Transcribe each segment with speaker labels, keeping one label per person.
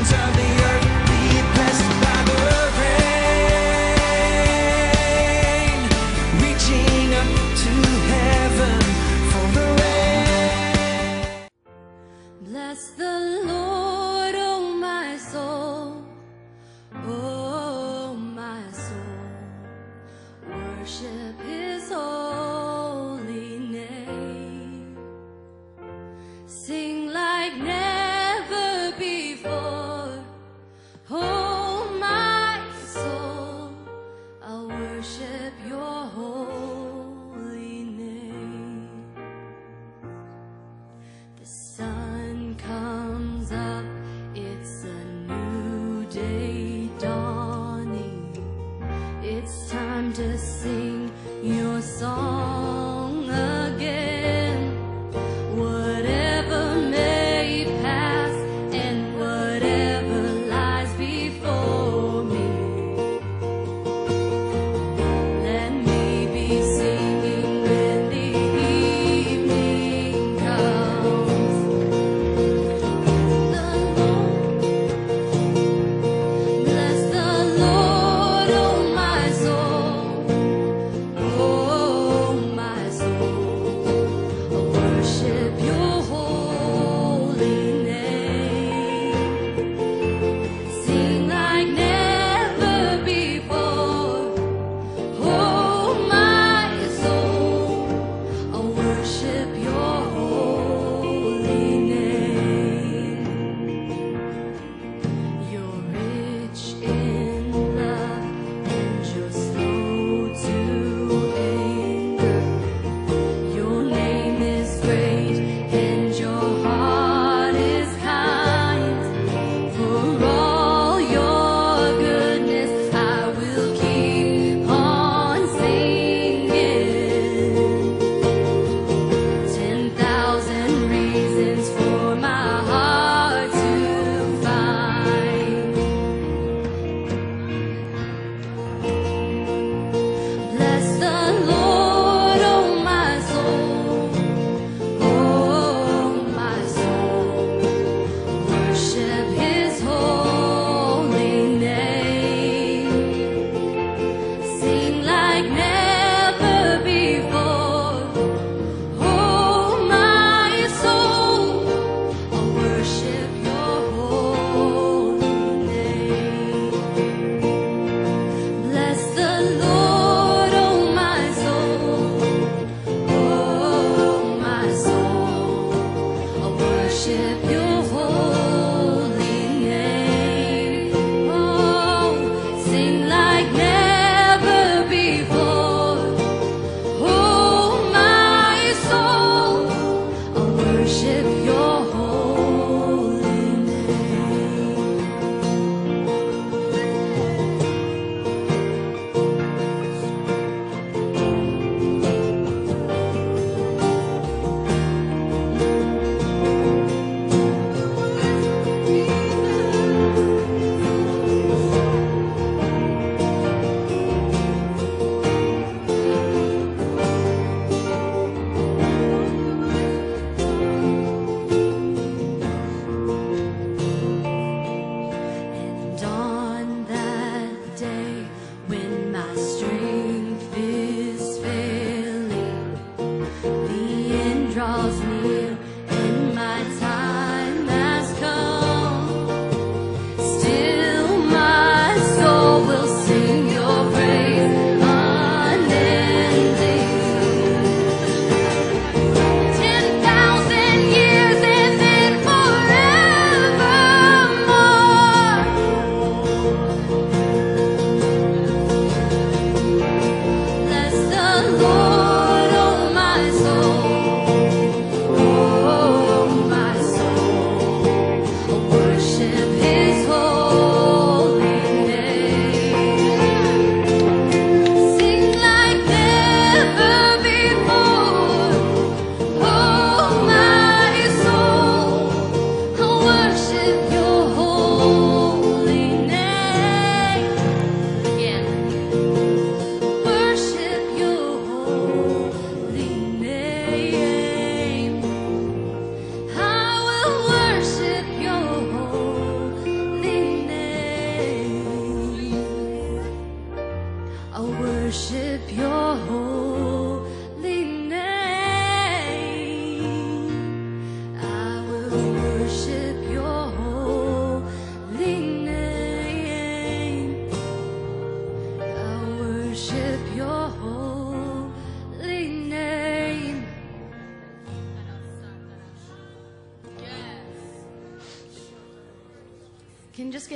Speaker 1: ends of the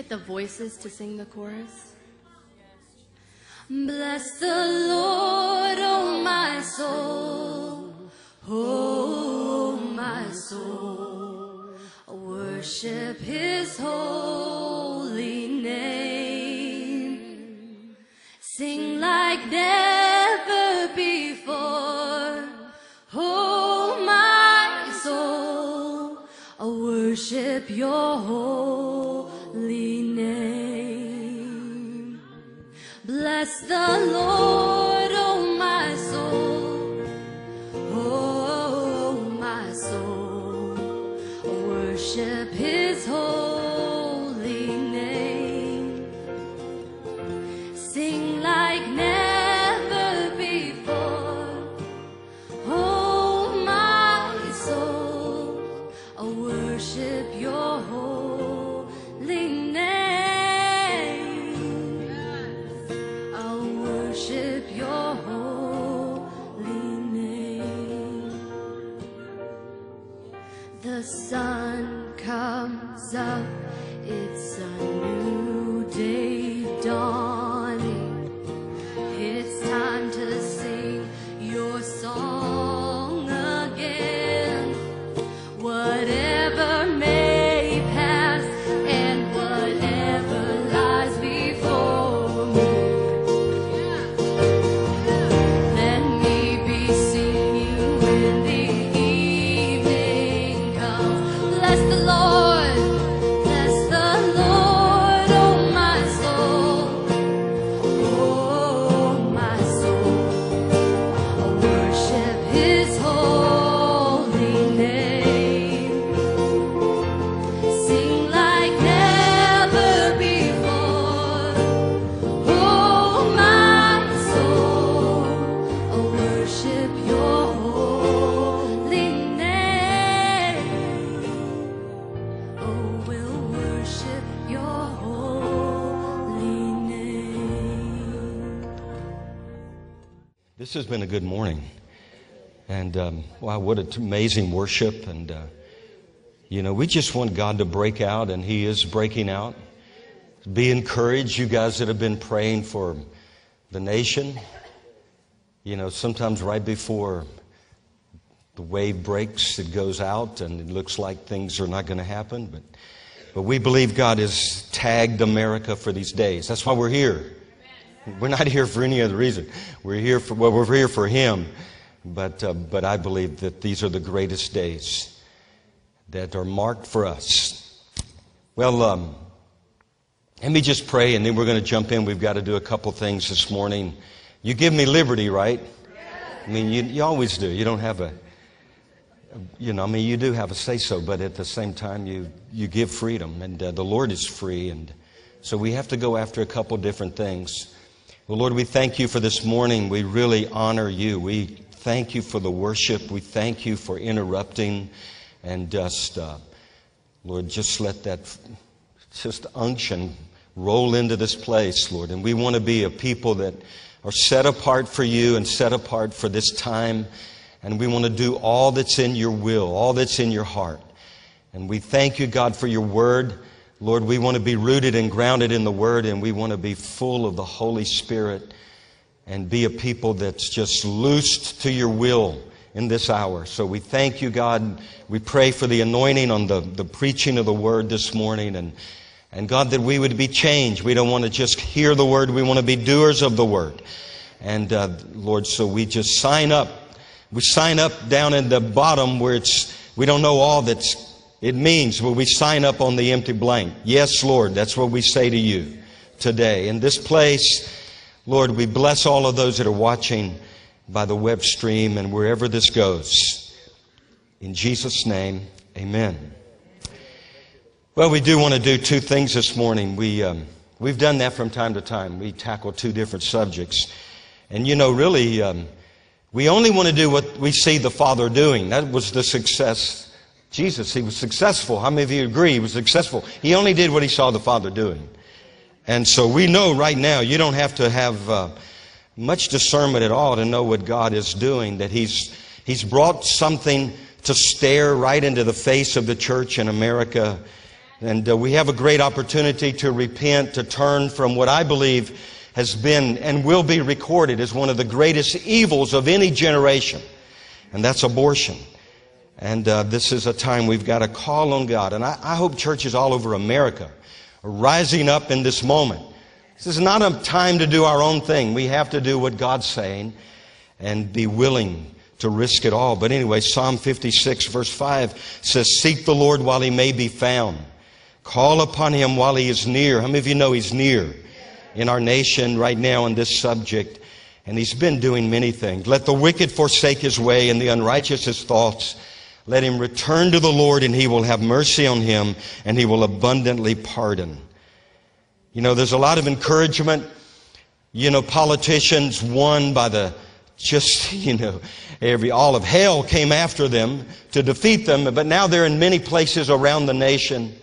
Speaker 1: get the voices to sing the chorus? Bless the Lord, oh my soul, oh my soul. Worship his holy name. Sing like never before, oh my soul. Worship your holy
Speaker 2: This has been a good morning. And um, wow, what an amazing worship. And, uh, you know, we just want God to break out, and He is breaking out. Be encouraged, you guys that have been praying for the nation. You know, sometimes right before the wave breaks, it goes out, and it looks like things are not going to happen. But, but we believe God has tagged America for these days. That's why we're here. We're not here for any other reason. We're here for, well, we're here for Him. But, uh, but I believe that these are the greatest days that are marked for us. Well, um, let me just pray and then we're going to jump in. We've got to do a couple things this morning. You give me liberty, right? I mean, you, you always do. You don't have a, you know, I mean, you do have a say so, but at the same time, you, you give freedom, and uh, the Lord is free. And so we have to go after a couple different things. Well, Lord, we thank you for this morning. We really honor you. We thank you for the worship. We thank you for interrupting and just, uh, Lord, just let that just unction roll into this place, Lord. And we want to be a people that are set apart for you and set apart for this time. And we want to do all that's in your will, all that's in your heart. And we thank you, God, for your word. Lord, we want to be rooted and grounded in the word, and we want to be full of the Holy Spirit and be a people that's just loosed to your will in this hour. So we thank you, God. We pray for the anointing on the, the preaching of the word this morning. And, and God, that we would be changed. We don't want to just hear the word, we want to be doers of the word. And uh, Lord, so we just sign up. We sign up down in the bottom where it's, we don't know all that's it means, when we sign up on the empty blank. Yes, Lord, that's what we say to you today. In this place, Lord, we bless all of those that are watching by the web stream and wherever this goes. In Jesus' name, amen. Well, we do want to do two things this morning. We, um, we've done that from time to time. We tackle two different subjects. And you know, really, um, we only want to do what we see the Father doing. That was the success. Jesus, he was successful. How many of you agree he was successful? He only did what he saw the Father doing. And so we know right now you don't have to have uh, much discernment at all to know what God is doing, that he's, he's brought something to stare right into the face of the church in America And uh, we have a great opportunity to repent, to turn from what I believe has been and will be recorded as one of the greatest evils of any generation, and that's abortion. And uh, this is a time we've got to call on God. And I, I hope churches all over America are rising up in this moment. This is not a time to do our own thing. We have to do what God's saying and be willing to risk it all. But anyway, Psalm 56, verse 5 says, Seek the Lord while he may be found. Call upon him while he is near. How many of you know he's near in our nation right now on this subject? And he's been doing many things. Let the wicked forsake his way and the unrighteous his thoughts. Let him return to the Lord and he will have mercy on him and he will abundantly pardon. You know, there's a lot of encouragement. You know, politicians won by the just, you know, every, all of hell came after them to defeat them, but now they're in many places around the nation.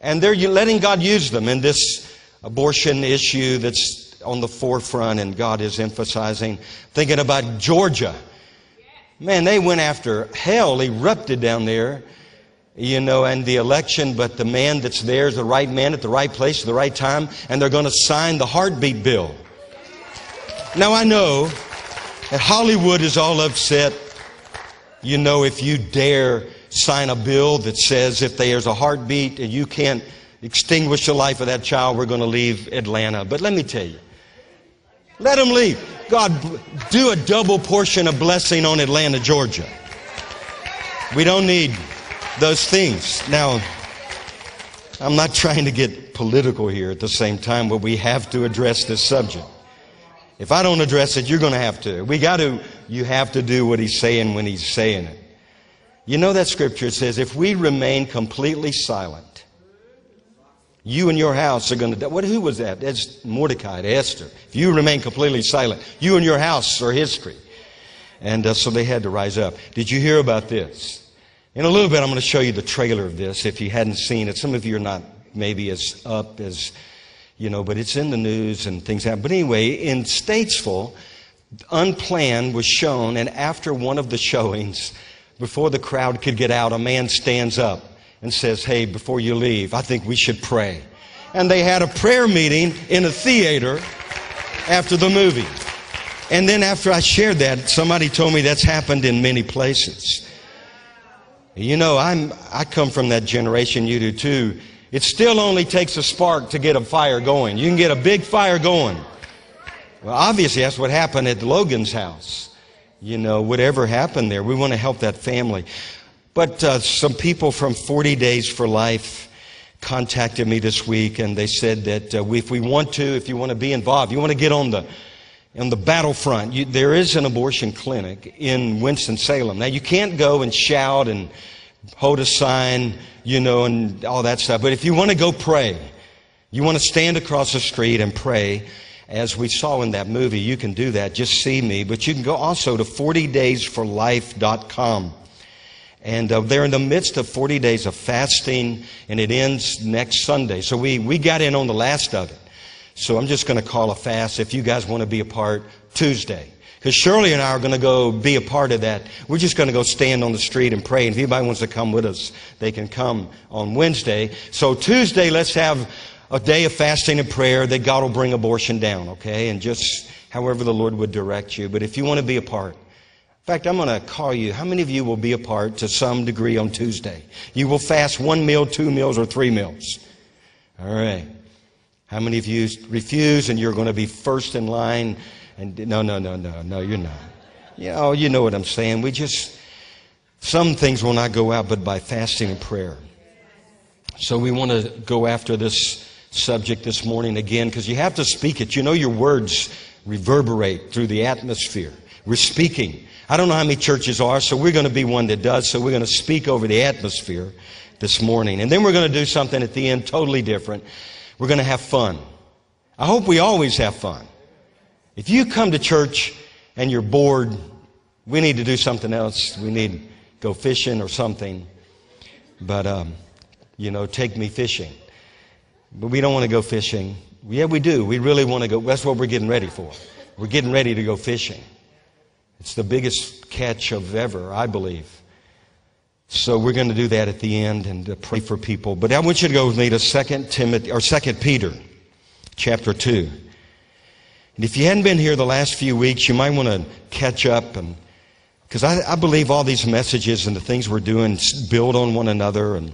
Speaker 2: And they're letting God use them in this abortion issue that's on the forefront and God is emphasizing. Thinking about Georgia. Man, they went after hell erupted down there, you know, and the election, but the man that's there is the right man at the right place at the right time, and they're going to sign the heartbeat bill. Now, I know that Hollywood is all upset. You know, if you dare sign a bill that says if there's a heartbeat and you can't extinguish the life of that child, we're going to leave Atlanta. But let me tell you, let them leave. God, do a double portion of blessing on Atlanta, Georgia. We don't need those things. Now, I'm not trying to get political here at the same time, but we have to address this subject. If I don't address it, you're going to have to. We got to, you have to do what he's saying when he's saying it. You know that scripture says, if we remain completely silent, you and your house are going to die. What, who was that? That's Mordecai Esther. If you remain completely silent, you and your house are history. And uh, so they had to rise up. Did you hear about this? In a little bit, I'm going to show you the trailer of this if you hadn't seen it. Some of you are not maybe as up as, you know, but it's in the news and things happen. But anyway, in Statesville, Unplanned was shown, and after one of the showings, before the crowd could get out, a man stands up and says, Hey, before you leave, I think we should pray. And they had a prayer meeting in a theater after the movie. And then after I shared that, somebody told me that's happened in many places. You know, I'm, I come from that generation, you do too. It still only takes a spark to get a fire going. You can get a big fire going. Well, obviously, that's what happened at Logan's house. You know, whatever happened there, we want to help that family. But uh, some people from 40 Days for Life contacted me this week, and they said that uh, if we want to, if you want to be involved, you want to get on the on the battlefront. You, there is an abortion clinic in Winston Salem. Now you can't go and shout and hold a sign, you know, and all that stuff. But if you want to go pray, you want to stand across the street and pray. As we saw in that movie, you can do that. Just see me. But you can go also to 40daysforlife.com. And uh, they're in the midst of 40 days of fasting, and it ends next Sunday. So we, we got in on the last of it. So I'm just going to call a fast if you guys want to be a part Tuesday. Because Shirley and I are going to go be a part of that. We're just going to go stand on the street and pray. And if anybody wants to come with us, they can come on Wednesday. So Tuesday, let's have a day of fasting and prayer that God will bring abortion down, okay? And just however the Lord would direct you. But if you want to be a part, fact, I'm going to call you. How many of you will be a part to some degree on Tuesday? You will fast one meal, two meals, or three meals. All right. How many of you refuse and you're going to be first in line? And no, no, no, no, no, you're not. You oh, know, you know what I'm saying. We just, some things will not go out but by fasting and prayer. So we want to go after this subject this morning again because you have to speak it. You know, your words reverberate through the atmosphere. We're speaking. I don't know how many churches are, so we're going to be one that does. So we're going to speak over the atmosphere this morning. And then we're going to do something at the end totally different. We're going to have fun. I hope we always have fun. If you come to church and you're bored, we need to do something else. We need to go fishing or something. But, um, you know, take me fishing. But we don't want to go fishing. Yeah, we do. We really want to go. That's what we're getting ready for. We're getting ready to go fishing. It's the biggest catch of ever, I believe. So we're going to do that at the end and pray for people. But I want you to go with me to 2 Timothy or 2 Peter chapter 2. And if you hadn't been here the last few weeks, you might want to catch up and because I, I believe all these messages and the things we're doing build on one another and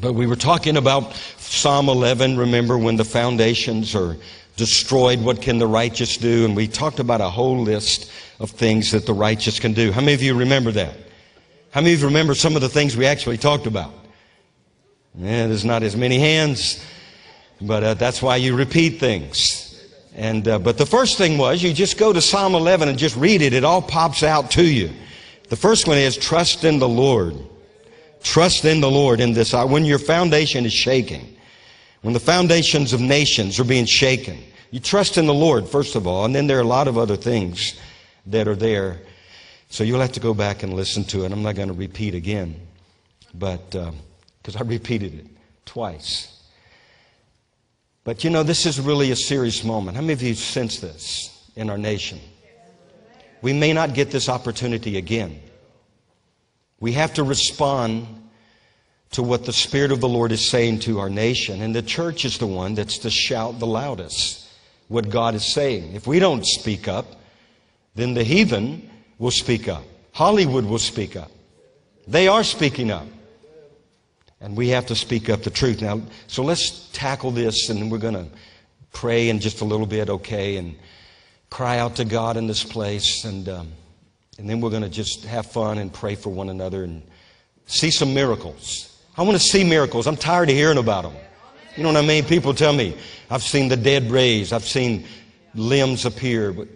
Speaker 2: but we were talking about Psalm 11, remember, when the foundations are destroyed, what can the righteous do? And we talked about a whole list of things that the righteous can do. How many of you remember that? How many of you remember some of the things we actually talked about? Yeah, there's not as many hands, but uh, that's why you repeat things. And, uh, but the first thing was you just go to Psalm 11 and just read it. It all pops out to you. The first one is trust in the Lord. Trust in the Lord in this hour. When your foundation is shaking, when the foundations of nations are being shaken, you trust in the Lord, first of all, and then there are a lot of other things that are there. So you'll have to go back and listen to it. I'm not going to repeat again, but uh, because I repeated it twice. But you know, this is really a serious moment. How many of you sense this in our nation? We may not get this opportunity again. We have to respond to what the Spirit of the Lord is saying to our nation. And the church is the one that's to shout the loudest what God is saying. If we don't speak up, then the heathen will speak up. Hollywood will speak up. They are speaking up. And we have to speak up the truth. Now, so let's tackle this and we're going to pray in just a little bit, okay? And cry out to God in this place. And, um, and then we're going to just have fun and pray for one another and see some miracles. I want to see miracles. I'm tired of hearing about them. You know what I mean? People tell me, I've seen the dead raised, I've seen limbs appear. But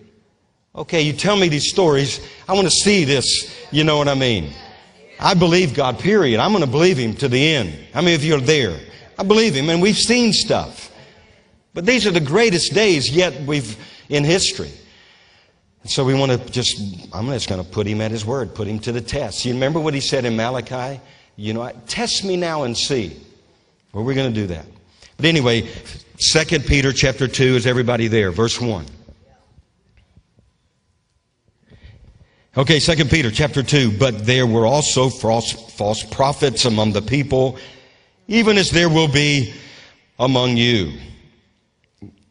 Speaker 2: okay, you tell me these stories. I want to see this. You know what I mean? I believe God, period. I'm going to believe Him to the end. How many of you are there? I believe Him, and we've seen stuff. But these are the greatest days yet we've in history. So we want to just, I'm just going to put him at his word, put him to the test. You remember what he said in Malachi? You know, test me now and see. Well, we're going to do that. But anyway, 2 Peter chapter 2, is everybody there? Verse 1. Okay, 2 Peter chapter 2. But there were also false, false prophets among the people, even as there will be among you.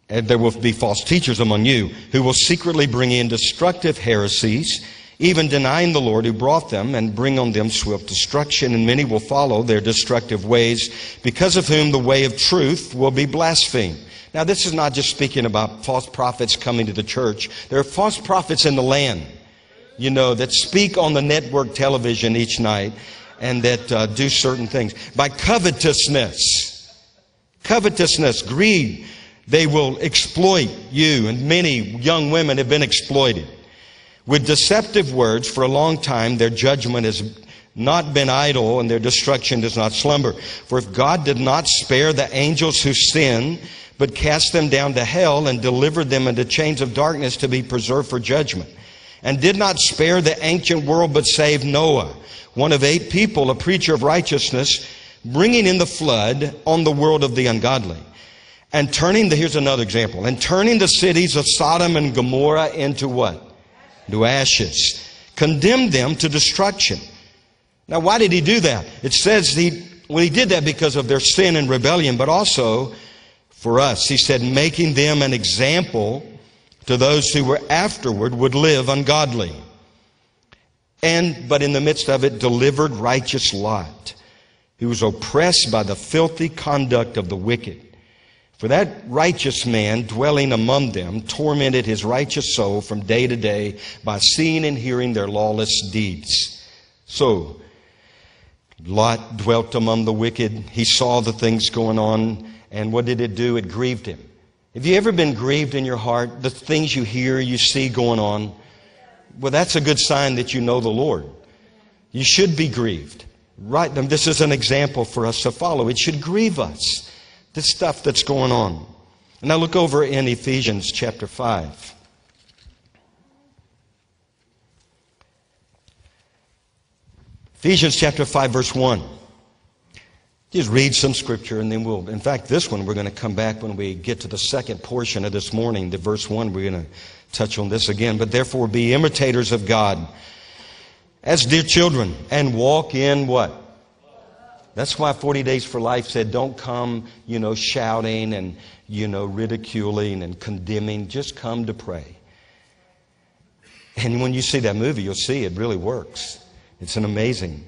Speaker 2: And there will be false teachers among you who will secretly bring in destructive heresies, even denying the Lord who brought them, and bring on them swift destruction. And many will follow their destructive ways, because of whom the way of truth will be blasphemed. Now, this is not just speaking about false prophets coming to the church. There are false prophets in the land, you know, that speak on the network television each night and that uh, do certain things. By covetousness, covetousness, greed, they will exploit you, and many young women have been exploited. With deceptive words for a long time, their judgment has not been idle and their destruction does not slumber. For if God did not spare the angels who sinned, but cast them down to hell and delivered them into chains of darkness to be preserved for judgment, and did not spare the ancient world, but saved Noah, one of eight people, a preacher of righteousness, bringing in the flood on the world of the ungodly and turning the, here's another example, and turning the cities of Sodom and Gomorrah into what? Into ashes. Condemned them to destruction. Now, why did he do that? It says he, well, he did that because of their sin and rebellion, but also for us. He said, making them an example to those who were afterward would live ungodly. And, but in the midst of it, delivered righteous Lot, who was oppressed by the filthy conduct of the wicked. For that righteous man dwelling among them tormented his righteous soul from day to day by seeing and hearing their lawless deeds. So, Lot dwelt among the wicked. He saw the things going on, and what did it do? It grieved him. Have you ever been grieved in your heart? The things you hear, you see going on? Well, that's a good sign that you know the Lord. You should be grieved. Right? This is an example for us to follow. It should grieve us this stuff that's going on. Now look over in Ephesians chapter 5. Ephesians chapter 5, verse 1. Just read some scripture and then we'll, in fact, this one we're going to come back when we get to the second portion of this morning, the verse 1. We're going to touch on this again. But therefore be imitators of God as dear children and walk in what? That's why 40 Days for Life said, don't come, you know, shouting and, you know, ridiculing and condemning. Just come to pray. And when you see that movie, you'll see it really works. It's an amazing.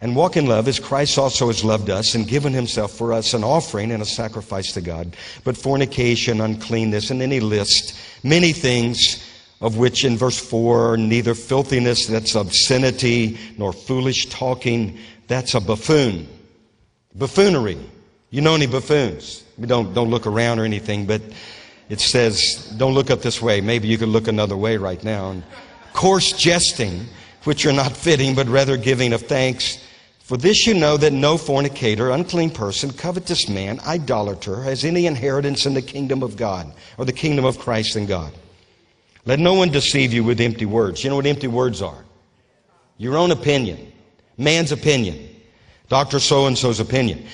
Speaker 2: And walk in love as Christ also has loved us and given himself for us an offering and a sacrifice to God. But fornication, uncleanness, and any list, many things of which in verse 4, neither filthiness, that's obscenity, nor foolish talking, that's a buffoon. Buffoonery. You know any buffoons? Mean, don't, don't look around or anything, but it says, don't look up this way. Maybe you could look another way right now. And coarse jesting, which are not fitting, but rather giving of thanks. For this you know that no fornicator, unclean person, covetous man, idolater has any inheritance in the kingdom of God or the kingdom of Christ and God. Let no one deceive you with empty words. You know what empty words are? Your own opinion, man's opinion, Dr. So and so's opinion.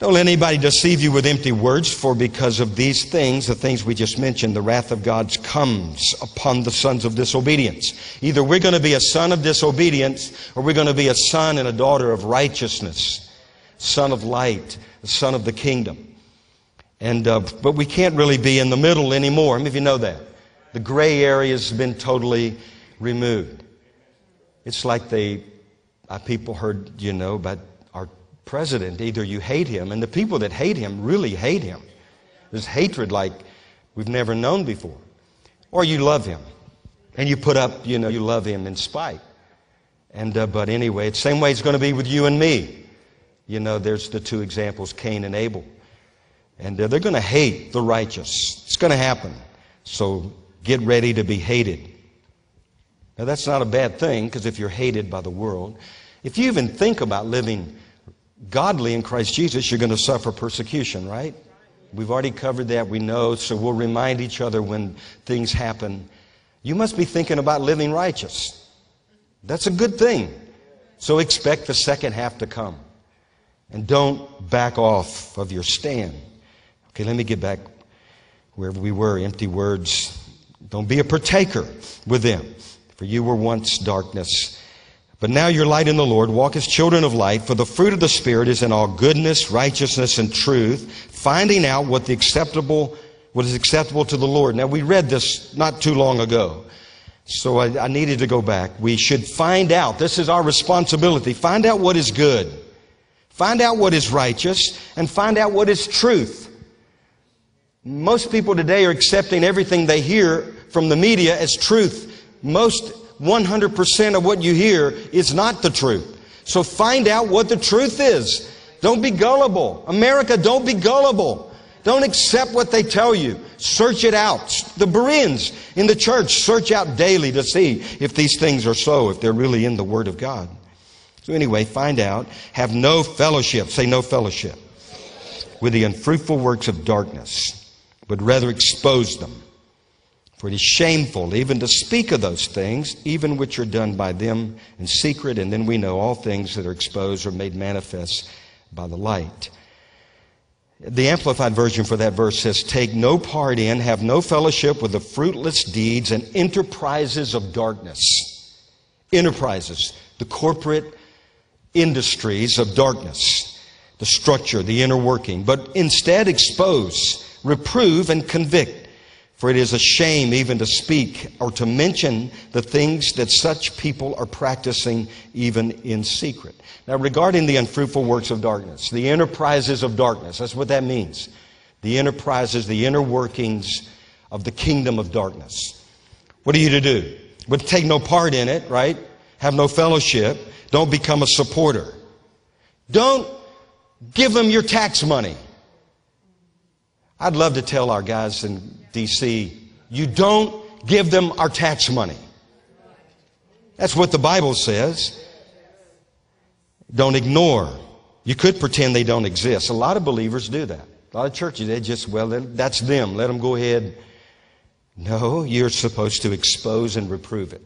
Speaker 2: Don't let anybody deceive you with empty words, for because of these things, the things we just mentioned, the wrath of God comes upon the sons of disobedience. Either we're going to be a son of disobedience, or we're going to be a son and a daughter of righteousness, son of light, son of the kingdom. And, uh, but we can't really be in the middle anymore. How many of you know that? The gray area has been totally removed. It's like they, uh, people heard, you know, about our president. Either you hate him, and the people that hate him really hate him. There's hatred like we've never known before. Or you love him, and you put up, you know, you love him in spite. And, uh, but anyway, it's the same way it's going to be with you and me. You know, there's the two examples, Cain and Abel. And uh, they're going to hate the righteous. It's going to happen. So get ready to be hated. Now, that's not a bad thing because if you're hated by the world, if you even think about living godly in Christ Jesus, you're going to suffer persecution, right? We've already covered that. We know. So we'll remind each other when things happen. You must be thinking about living righteous. That's a good thing. So expect the second half to come. And don't back off of your stand. Okay, let me get back wherever we were empty words. Don't be a partaker with them, for you were once darkness. But now you're light in the Lord. Walk as children of light, for the fruit of the Spirit is in all goodness, righteousness, and truth, finding out what the acceptable, what is acceptable to the Lord. Now we read this not too long ago. So I, I needed to go back. We should find out. This is our responsibility. Find out what is good. Find out what is righteous and find out what is truth. Most people today are accepting everything they hear from the media as truth. Most 100% of what you hear is not the truth. So find out what the truth is. Don't be gullible. America, don't be gullible. Don't accept what they tell you. Search it out. The Bereans in the church search out daily to see if these things are so, if they're really in the Word of God. So anyway, find out. Have no fellowship. Say no fellowship with the unfruitful works of darkness, but rather expose them. For it is shameful even to speak of those things, even which are done by them in secret, and then we know all things that are exposed are made manifest by the light. The Amplified Version for that verse says, Take no part in, have no fellowship with the fruitless deeds and enterprises of darkness. Enterprises, the corporate industries of darkness, the structure, the inner working, but instead expose, reprove, and convict. For it is a shame even to speak or to mention the things that such people are practicing even in secret. Now, regarding the unfruitful works of darkness, the enterprises of darkness, that's what that means. The enterprises, the inner workings of the kingdom of darkness. What are you to do? But take no part in it, right? Have no fellowship. Don't become a supporter. Don't give them your tax money. I'd love to tell our guys in DC, you don't give them our tax money. That's what the Bible says. Don't ignore. You could pretend they don't exist. A lot of believers do that. A lot of churches, they just, well, that's them. Let them go ahead. No, you're supposed to expose and reprove it.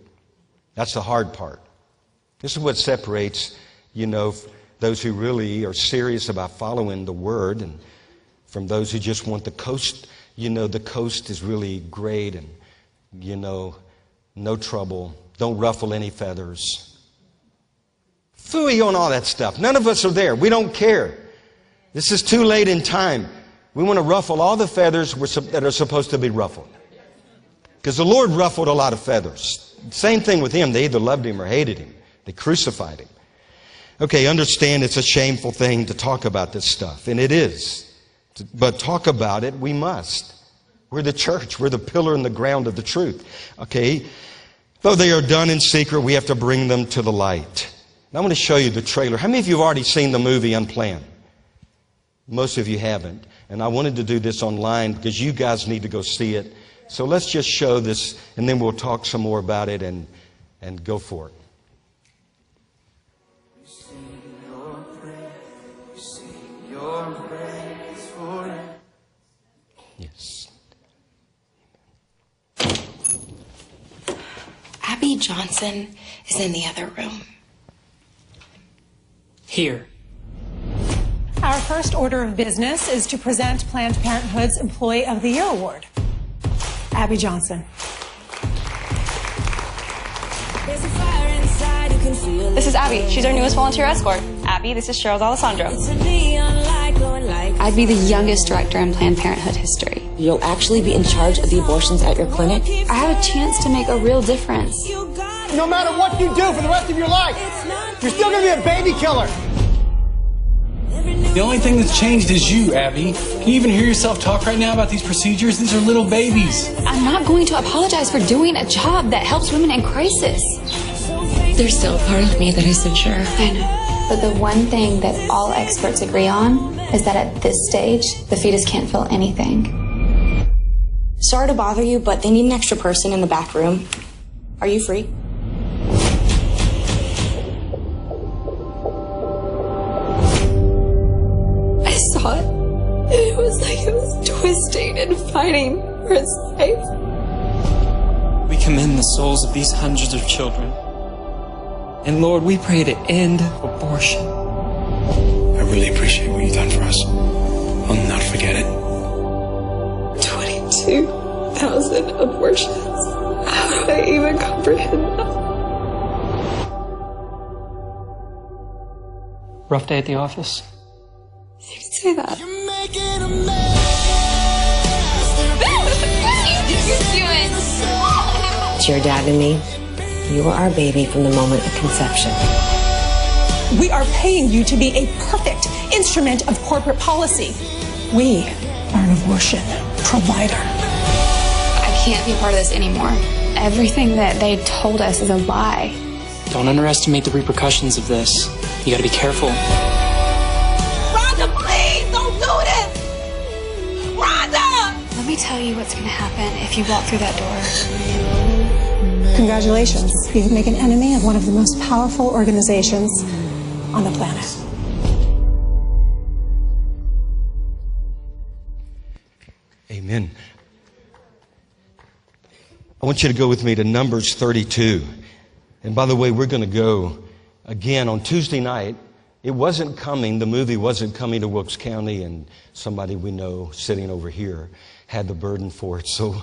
Speaker 2: That's the hard part. This is what separates, you know, those who really are serious about following the word and from those who just want the coast. You know, the coast is really great and, you know, no trouble. Don't ruffle any feathers. Fooey on all that stuff. None of us are there. We don't care. This is too late in time. We want to ruffle all the feathers that are supposed to be ruffled. Because the Lord ruffled a lot of feathers. Same thing with him. They either loved him or hated him. They crucified him. Okay, understand it's a shameful thing to talk about this stuff, and it is. But talk about it, we must. We're the church. We're the pillar and the ground of the truth. Okay? Though they are done in secret, we have to bring them to the light. Now, I'm going to show you the trailer. How many of you have already seen the movie Unplanned? Most of you haven't. And I wanted to do this online because you guys need to go see it. So let's just show this, and then we'll talk some more about it and, and go for it. Yes.
Speaker 3: Abby Johnson is in the other room.
Speaker 4: Here.
Speaker 5: Our first order of business is to present Planned Parenthood's Employee of the Year Award. Abby Johnson.
Speaker 6: This is Abby. She's our newest volunteer escort. Abby, this is Cheryl Alessandro.
Speaker 1: I'd be the youngest director in Planned Parenthood history.
Speaker 3: You'll actually be in charge of the abortions at your clinic.
Speaker 1: I have a chance to make a real difference.
Speaker 7: No matter what you do for the rest of your life, you're still gonna be a baby killer.
Speaker 4: The only thing that's changed is you, Abby. Can you even hear yourself talk right now about these procedures? These are little babies.
Speaker 1: I'm not going to apologize for doing a job that helps women in crisis.
Speaker 3: There's still a part of me that isn't sure.
Speaker 1: I know. But the one thing that all experts agree on is that at this stage, the fetus can't feel anything.
Speaker 3: Sorry to bother you, but they need an extra person in the back room. Are you free?
Speaker 1: I saw it. It was like it was twisting and fighting for its life.
Speaker 8: We commend the souls of these hundreds of children. And Lord, we pray to end abortion.
Speaker 9: I really appreciate what you've done for us. I'll not forget it.
Speaker 1: 22,000 abortions. How do I even comprehend that?
Speaker 8: Rough day at the office.
Speaker 1: You can say that.
Speaker 3: It's your dad and me. You were our baby from the moment of conception.
Speaker 5: We are paying you to be a perfect instrument of corporate policy. We are an abortion provider.
Speaker 1: I can't be a part of this anymore. Everything that they told us is a lie.
Speaker 8: Don't underestimate the repercussions of this. You gotta be careful.
Speaker 5: Rhonda, please don't do this! Rhonda!
Speaker 1: Let me tell you what's going to happen if you walk through that door.
Speaker 5: Congratulations. You've made an enemy of one of the most powerful organizations on the planet.
Speaker 2: Amen. I want you to go with me to Numbers 32. And by the way, we're going to go again on Tuesday night. It wasn't coming, the movie wasn't coming to Wilkes County, and somebody we know sitting over here had the burden for it. So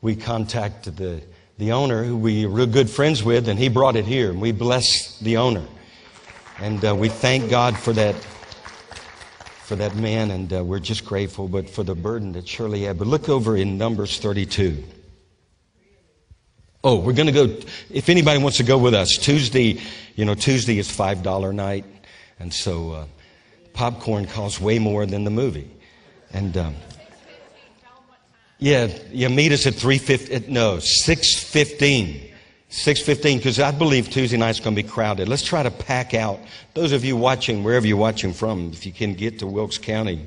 Speaker 2: we contacted the, the owner, who we real good friends with, and he brought it here. And we bless the owner. And uh, we thank God for that for that man, and uh, we're just grateful, but for the burden that Shirley had. But look over in Numbers 32. Oh, we're going to go, if anybody wants to go with us, Tuesday, you know, Tuesday is $5 night, and so uh, popcorn costs way more than the movie. And, um, yeah, you meet us at 3.15, no, 6.15. 6.15, because I believe Tuesday night's going to be crowded. Let's try to pack out. Those of you watching, wherever you're watching from, if you can get to Wilkes County,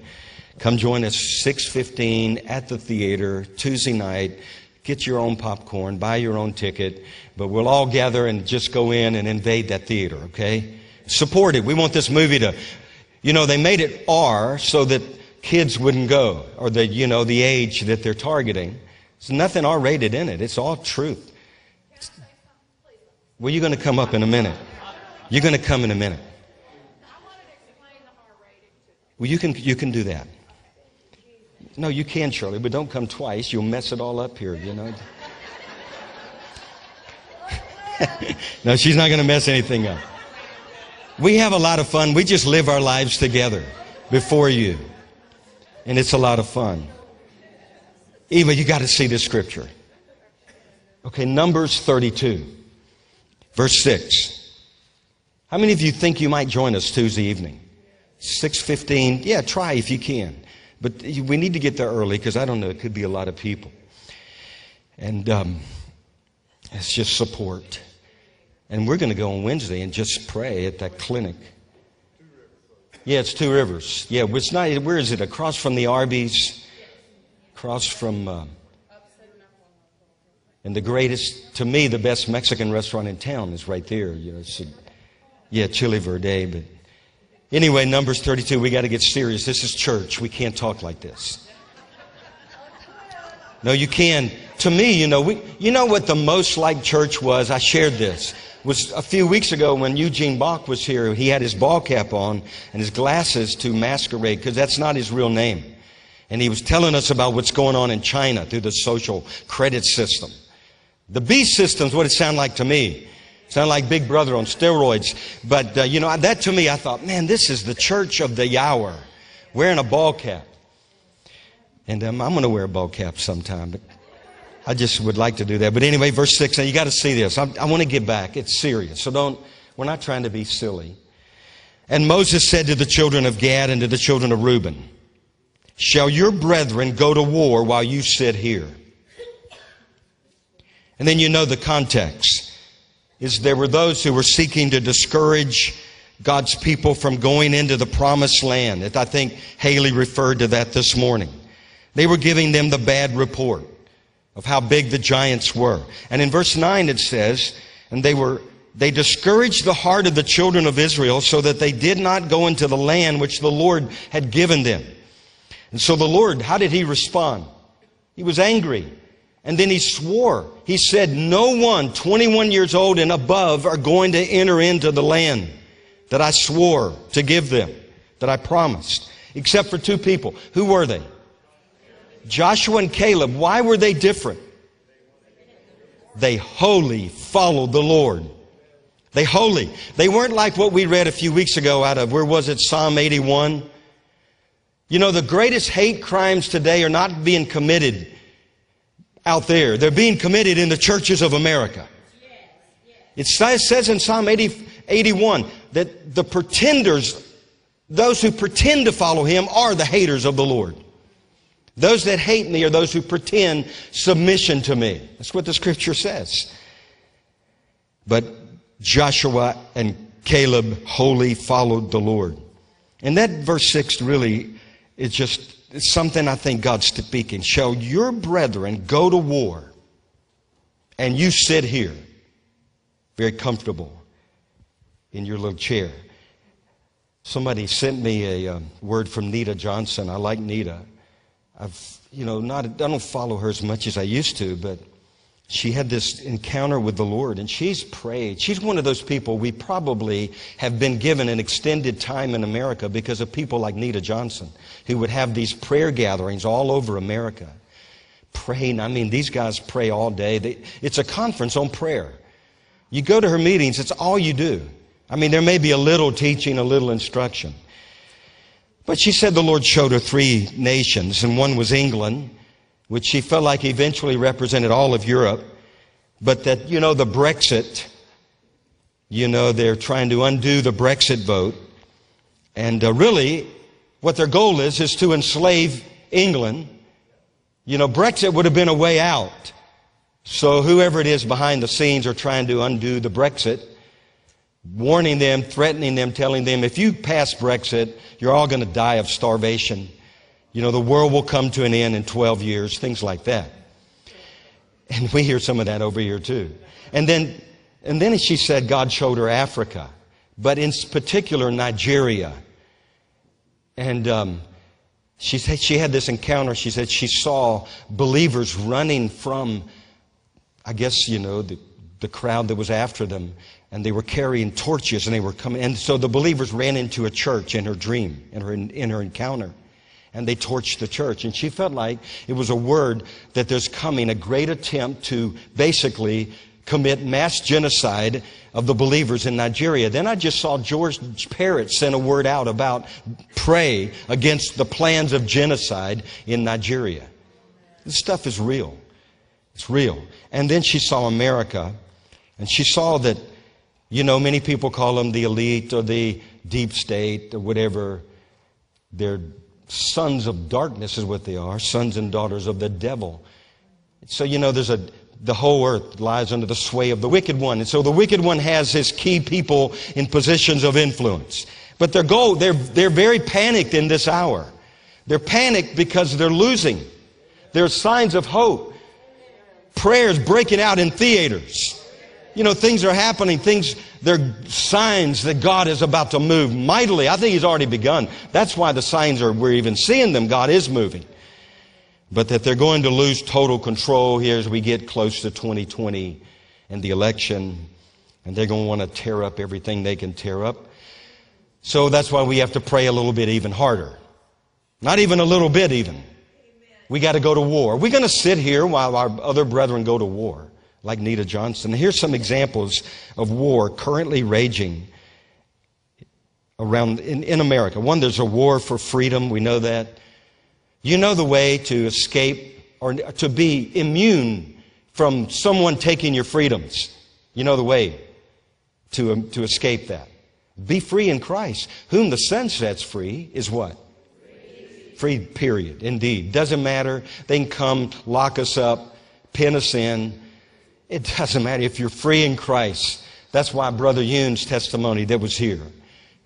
Speaker 2: come join us 6.15 at the theater Tuesday night. Get your own popcorn, buy your own ticket, but we'll all gather and just go in and invade that theater, okay? Support it. We want this movie to, you know, they made it R so that kids wouldn't go, or the, you know, the age that they're targeting. There's nothing R rated in it. It's all truth. Well, you're going to come up in a minute. You're going to come in a minute. Well, you can, you can do that. No, you can, Shirley, but don't come twice. You'll mess it all up here, you know. no, she's not going to mess anything up. We have a lot of fun. We just live our lives together before you. And it's a lot of fun. Eva, you got to see this scripture. Okay, Numbers 32, verse 6. How many of you think you might join us Tuesday evening? 6:15. Yeah, try if you can. But we need to get there early because I don't know, it could be a lot of people. And um, it's just support. And we're going to go on Wednesday and just pray at that clinic. Yeah, it's Two Rivers. Yeah, it's not. Where is it? Across from the Arby's, across from. Uh, and the greatest, to me, the best Mexican restaurant in town is right there. You know, a, yeah, Chili Verde. But anyway, Numbers 32. We got to get serious. This is church. We can't talk like this. No, you can. To me, you know, we, you know what the most like church was? I shared this. Was a few weeks ago when Eugene Bach was here. He had his ball cap on and his glasses to masquerade because that's not his real name. And he was telling us about what's going on in China through the social credit system. The B system's what it sounded like to me. Sound like Big Brother on steroids. But, uh, you know, that to me, I thought, man, this is the church of the hour, wearing a ball cap. And um, I'm going to wear a ball cap sometime, but I just would like to do that. But anyway, verse 6, now you got to see this. I, I want to get back. It's serious. So don't, we're not trying to be silly. And Moses said to the children of Gad and to the children of Reuben, Shall your brethren go to war while you sit here? And then you know the context is there were those who were seeking to discourage God's people from going into the promised land. I think Haley referred to that this morning. They were giving them the bad report of how big the giants were. And in verse 9 it says, and they were they discouraged the heart of the children of Israel so that they did not go into the land which the Lord had given them. And so the Lord, how did he respond? He was angry. And then he swore. He said, No one 21 years old and above are going to enter into the land that I swore to give them, that I promised, except for two people. Who were they? Joshua and Caleb. Why were they different? They wholly followed the Lord. They wholly. They weren't like what we read a few weeks ago out of, where was it, Psalm 81? You know, the greatest hate crimes today are not being committed out there. They're being committed in the churches of America. It says in Psalm 80, 81 that the pretenders, those who pretend to follow him, are the haters of the Lord. Those that hate me are those who pretend submission to me. That's what the scripture says. But Joshua and Caleb wholly followed the Lord. And that verse 6 really is just it's something I think God's speaking. Shall your brethren go to war and you sit here very comfortable in your little chair? Somebody sent me a um, word from Nita Johnson. I like Nita. I've, you know, not, I don't follow her as much as I used to, but she had this encounter with the Lord and she's prayed. She's one of those people we probably have been given an extended time in America because of people like Nita Johnson who would have these prayer gatherings all over America. Praying. I mean, these guys pray all day. They, it's a conference on prayer. You go to her meetings, it's all you do. I mean, there may be a little teaching, a little instruction. But she said the Lord showed her three nations, and one was England which she felt like eventually represented all of Europe, but that, you know, the Brexit, you know, they're trying to undo the Brexit vote. And uh, really, what their goal is, is to enslave England. You know, Brexit would have been a way out. So whoever it is behind the scenes are trying to undo the Brexit, warning them, threatening them, telling them, if you pass Brexit, you're all going to die of starvation. You know, the world will come to an end in 12 years, things like that. And we hear some of that over here too. And then, and then she said God showed her Africa, but in particular Nigeria. And um, she said she had this encounter. She said she saw believers running from, I guess, you know, the, the crowd that was after them. And they were carrying torches and they were coming. And so the believers ran into a church in her dream, in her, in her encounter and they torched the church. And she felt like it was a word that there's coming a great attempt to basically commit mass genocide of the believers in Nigeria. Then I just saw George Parrott send a word out about pray against the plans of genocide in Nigeria. This stuff is real. It's real. And then she saw America, and she saw that, you know, many people call them the elite or the deep state or whatever. They're sons of darkness, is what they are, sons and daughters of the devil. So, you know, there's a, the whole earth lies under the sway of the wicked one. And so the wicked one has his key people in positions of influence. But their goal, they're, they're very panicked in this hour. They're panicked because they're losing. There's signs of hope. Prayers breaking out in theaters. You know, things are happening. Things, they're signs that God is about to move mightily. I think He's already begun. That's why the signs are, we're even seeing them. God is moving. But that they're going to lose total control here as we get close to 2020 and the election. And they're going to want to tear up everything they can tear up. So that's why we have to pray a little bit even harder. Not even a little bit, even. We got to go to war. We're going to sit here while our other brethren go to war, like Nita Johnson. Here's some examples of war currently raging around in, in America. One, there's a war for freedom. We know that. You know the way to escape or to be immune from someone taking your freedoms. You know the way to, um, to escape that. Be free in Christ. Whom the Son sets free is what? Free, period. Indeed. Doesn't matter. They can come, lock us up, pin us in. It doesn't matter if you're free in Christ. That's why Brother Yun's testimony that was here.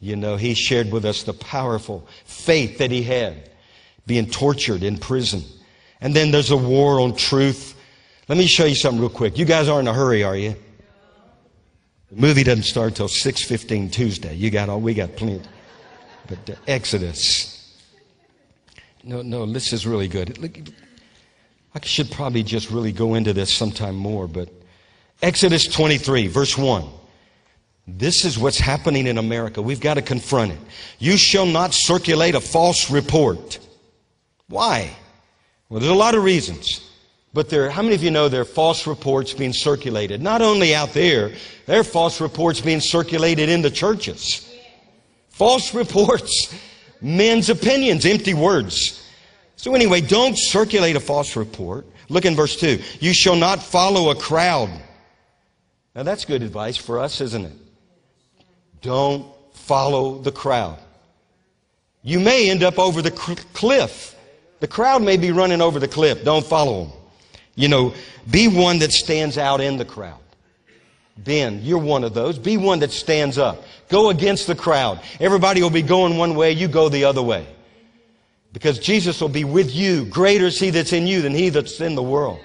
Speaker 2: You know, he shared with us the powerful faith that he had being tortured in prison. And then there's a war on truth. Let me show you something real quick. You guys aren't in a hurry, are you? The movie doesn't start until 6.15 Tuesday. You got all, we got plenty. But Exodus. No, no, this is really good. I should probably just really go into this sometime more, but Exodus 23, verse 1. This is what's happening in America. We've got to confront it. You shall not circulate a false report. Why? Well, there's a lot of reasons. But there, how many of you know there are false reports being circulated? Not only out there, there are false reports being circulated in the churches. False reports, men's opinions, empty words. So anyway, don't circulate a false report. Look in verse 2. You shall not follow a crowd. Now that's good advice for us, isn't it? Don't follow the crowd. You may end up over the cliff. The crowd may be running over the cliff. Don't follow them. You know, be one that stands out in the crowd. Ben, you're one of those. Be one that stands up. Go against the crowd. Everybody will be going one way, you go the other way. Because Jesus will be with you. Greater is he that's in you than he that's in the world.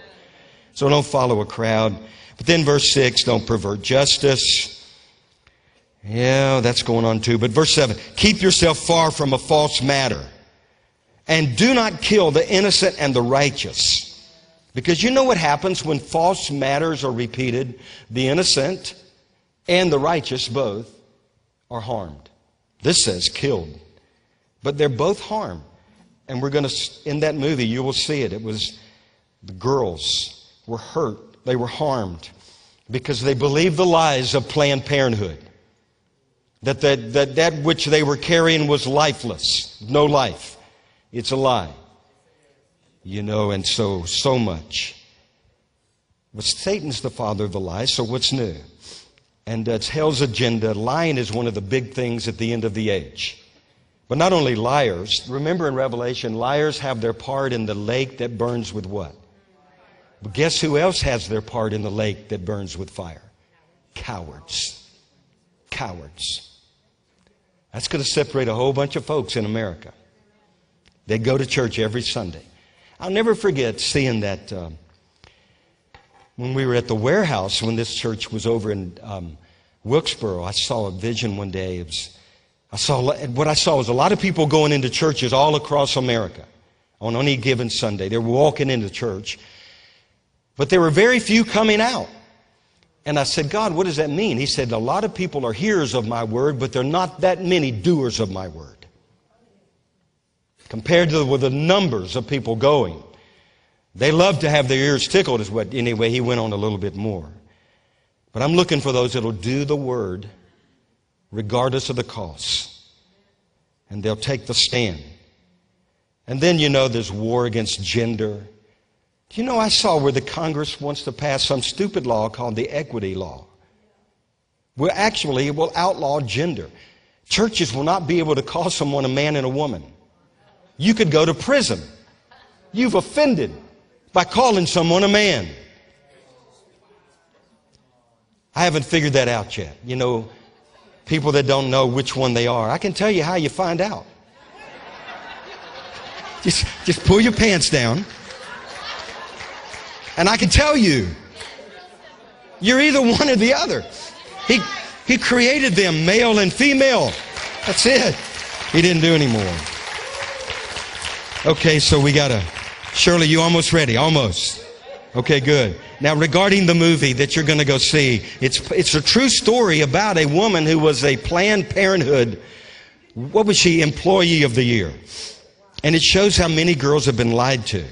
Speaker 2: So don't follow a crowd. But then verse 6, don't pervert justice. Yeah, that's going on too. But verse 7, keep yourself far from a false matter. And do not kill the innocent and the righteous. Because you know what happens when false matters are repeated? The innocent and the righteous both are harmed. This says killed. But they're both harmed. And we're going to, in that movie, you will see it. It was the girls were hurt, they were harmed because they believed the lies of Planned Parenthood. That that, that, that which they were carrying was lifeless, no life. It's a lie. You know, and so, so much. But Satan's the father of the lie, so what's new? And uh, it's hell's agenda. Lying is one of the big things at the end of the age. But not only liars, remember in Revelation, liars have their part in the lake that burns with what? But guess who else has their part in the lake that burns with fire? Cowards. Cowards. That's going to separate a whole bunch of folks in America. They go to church every Sunday. I'll never forget seeing that uh, when we were at the warehouse when this church was over in um, Wilkesboro. I saw a vision one day. It was, I saw what I saw was a lot of people going into churches all across America on any given Sunday. They were walking into church, but there were very few coming out. And I said, God, what does that mean? He said, a lot of people are hearers of my word, but they're not that many doers of my word compared to the, the numbers of people going. They love to have their ears tickled, is what, anyway, he went on a little bit more. But I'm looking for those that'll do the word regardless of the cost. And they'll take the stand. And then you know there's war against gender. Do you know I saw where the Congress wants to pass some stupid law called the equity law? Well, actually, it will outlaw gender. Churches will not be able to call someone a man and a woman. You could go to prison. You've offended by calling someone a man. I haven't figured that out yet. You know, people that don't know which one they are. I can tell you how you find out. Just, just pull your pants down. And I can tell you, you're either one or the other. He, he created them male and female. That's it. He didn't do any more. Okay, so we got to. Shirley, you almost ready? Almost. Okay, good. Now, regarding the movie that you're going to go see, it's, it's a true story about a woman who was a Planned Parenthood, what was she, Employee of the Year. And it shows how many girls have been lied to.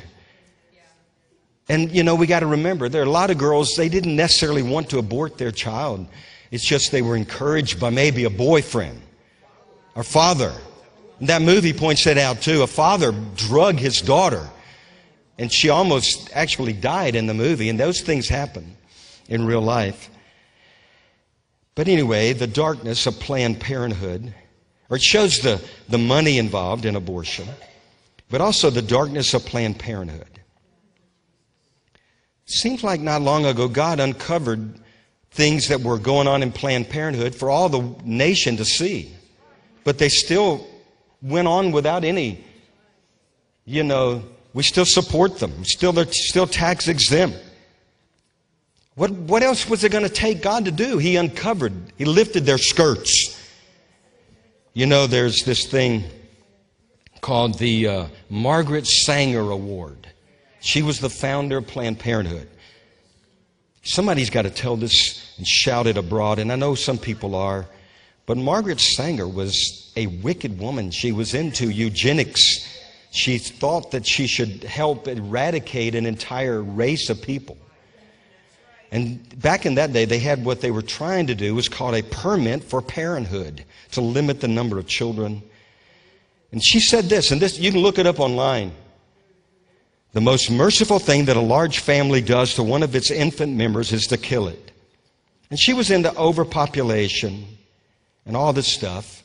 Speaker 2: And, you know, we got to remember, there are a lot of girls, they didn't necessarily want to abort their child. It's just they were encouraged by maybe a boyfriend or father. And that movie points that out too. A father drug his daughter and she almost actually died in the movie, and those things happen in real life. But anyway, the darkness of Planned Parenthood, or it shows the, the money involved in abortion, but also the darkness of Planned Parenthood. Seems like not long ago, God uncovered things that were going on in Planned Parenthood for all the nation to see. But they still went on without any, you know, we still support them. Still, they're still tax exempt. What, what else was it going to take God to do? He uncovered, He lifted their skirts. You know, there's this thing called the uh, Margaret Sanger Award. She was the founder of Planned Parenthood. Somebody's got to tell this and shout it abroad, and I know some people are. But Margaret Sanger was a wicked woman. She was into eugenics. She thought that she should help eradicate an entire race of people. And back in that day, they had what they were trying to do was called a permit for parenthood to limit the number of children. And she said this, and this you can look it up online. The most merciful thing that a large family does to one of its infant members is to kill it. And she was into overpopulation and all this stuff.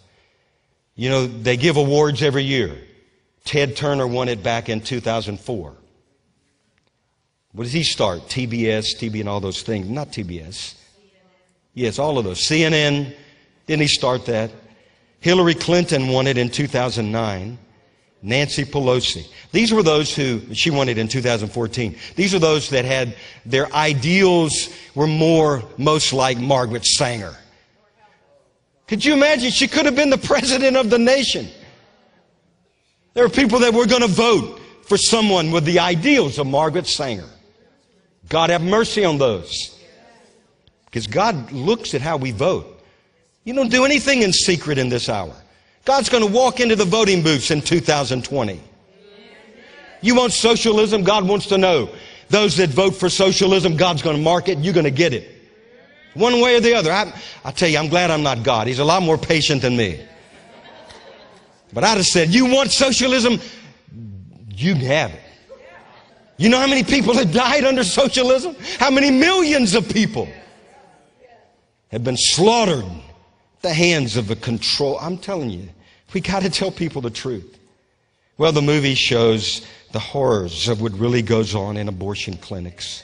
Speaker 2: You know, they give awards every year. Ted Turner won it back in 2004. What does he start? TBS, TB, and all those things. Not TBS. Yes, all of those. CNN, didn't he start that? Hillary Clinton won it in 2009. Nancy Pelosi. These were those who, she won it in 2014. These are those that had their ideals were more, most like Margaret Sanger. Could you imagine? She could have been the president of the nation. There are people that were going to vote for someone with the ideals of Margaret Sanger. God have mercy on those. Because God looks at how we vote. You don't do anything in secret in this hour. God's going to walk into the voting booths in 2020. You want socialism? God wants to know. Those that vote for socialism, God's going to mark it. You're going to get it. One way or the other. I, I tell you, I'm glad I'm not God. He's a lot more patient than me. But I'd have said, You want socialism? You can have it. You know how many people have died under socialism? How many millions of people have been slaughtered at the hands of the control? I'm telling you, we got to tell people the truth. Well, the movie shows the horrors of what really goes on in abortion clinics.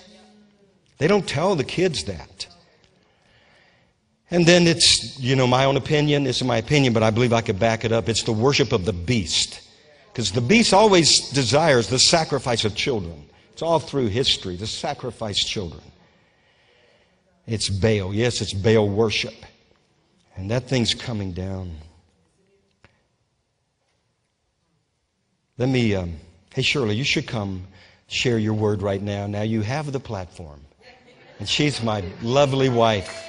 Speaker 2: They don't tell the kids that. And then it's, you know, my own opinion. This is my opinion, but I believe I could back it up. It's the worship of the beast. Because the beast always desires the sacrifice of children. It's all through history, the sacrifice children. It's Baal. Yes, it's Baal worship. And that thing's coming down. Let me, um, hey, Shirley, you should come share your word right now. Now you have the platform. And she's my lovely wife.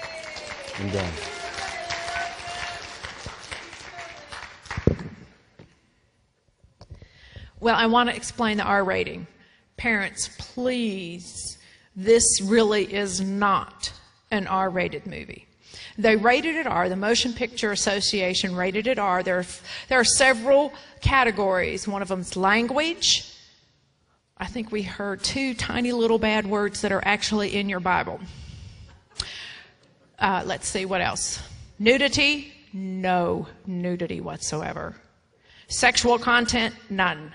Speaker 2: And.
Speaker 10: Well, I want to explain the R rating. Parents, please, this really is not an R rated movie. They rated it R. The Motion Picture Association rated it R. There, there are several categories. One of them's language. I think we heard two tiny little bad words that are actually in your Bible. Uh, let's see what else. Nudity, no nudity whatsoever. Sexual content, none.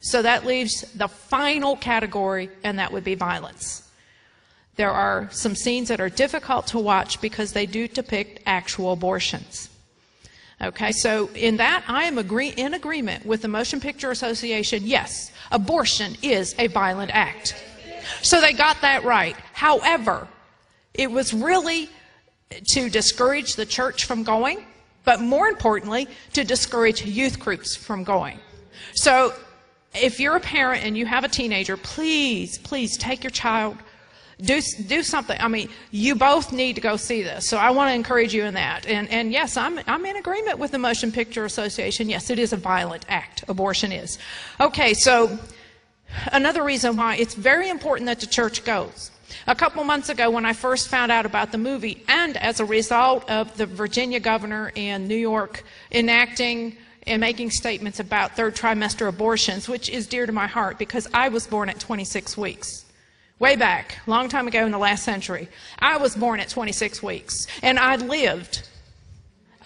Speaker 10: So that leaves the final category, and that would be violence. There are some scenes that are difficult to watch because they do depict actual abortions. Okay, so in that, I am agree- in agreement with the Motion Picture Association. Yes, abortion is a violent act. So they got that right. However, it was really to discourage the church from going, but more importantly, to discourage youth groups from going. So if you're a parent and you have a teenager, please, please take your child do do something. I mean, you both need to go see this. So I want to encourage you in that. And and yes, I'm I'm in agreement with the Motion Picture Association. Yes, it is a violent act. Abortion is. Okay, so another reason why it's very important that the church goes. A couple months ago, when I first found out about the movie, and as a result of the Virginia governor in New York enacting and making statements about third trimester abortions, which is dear to my heart because I was born at 26 weeks way back, long time ago in the last century. I was born at 26 weeks, and I lived.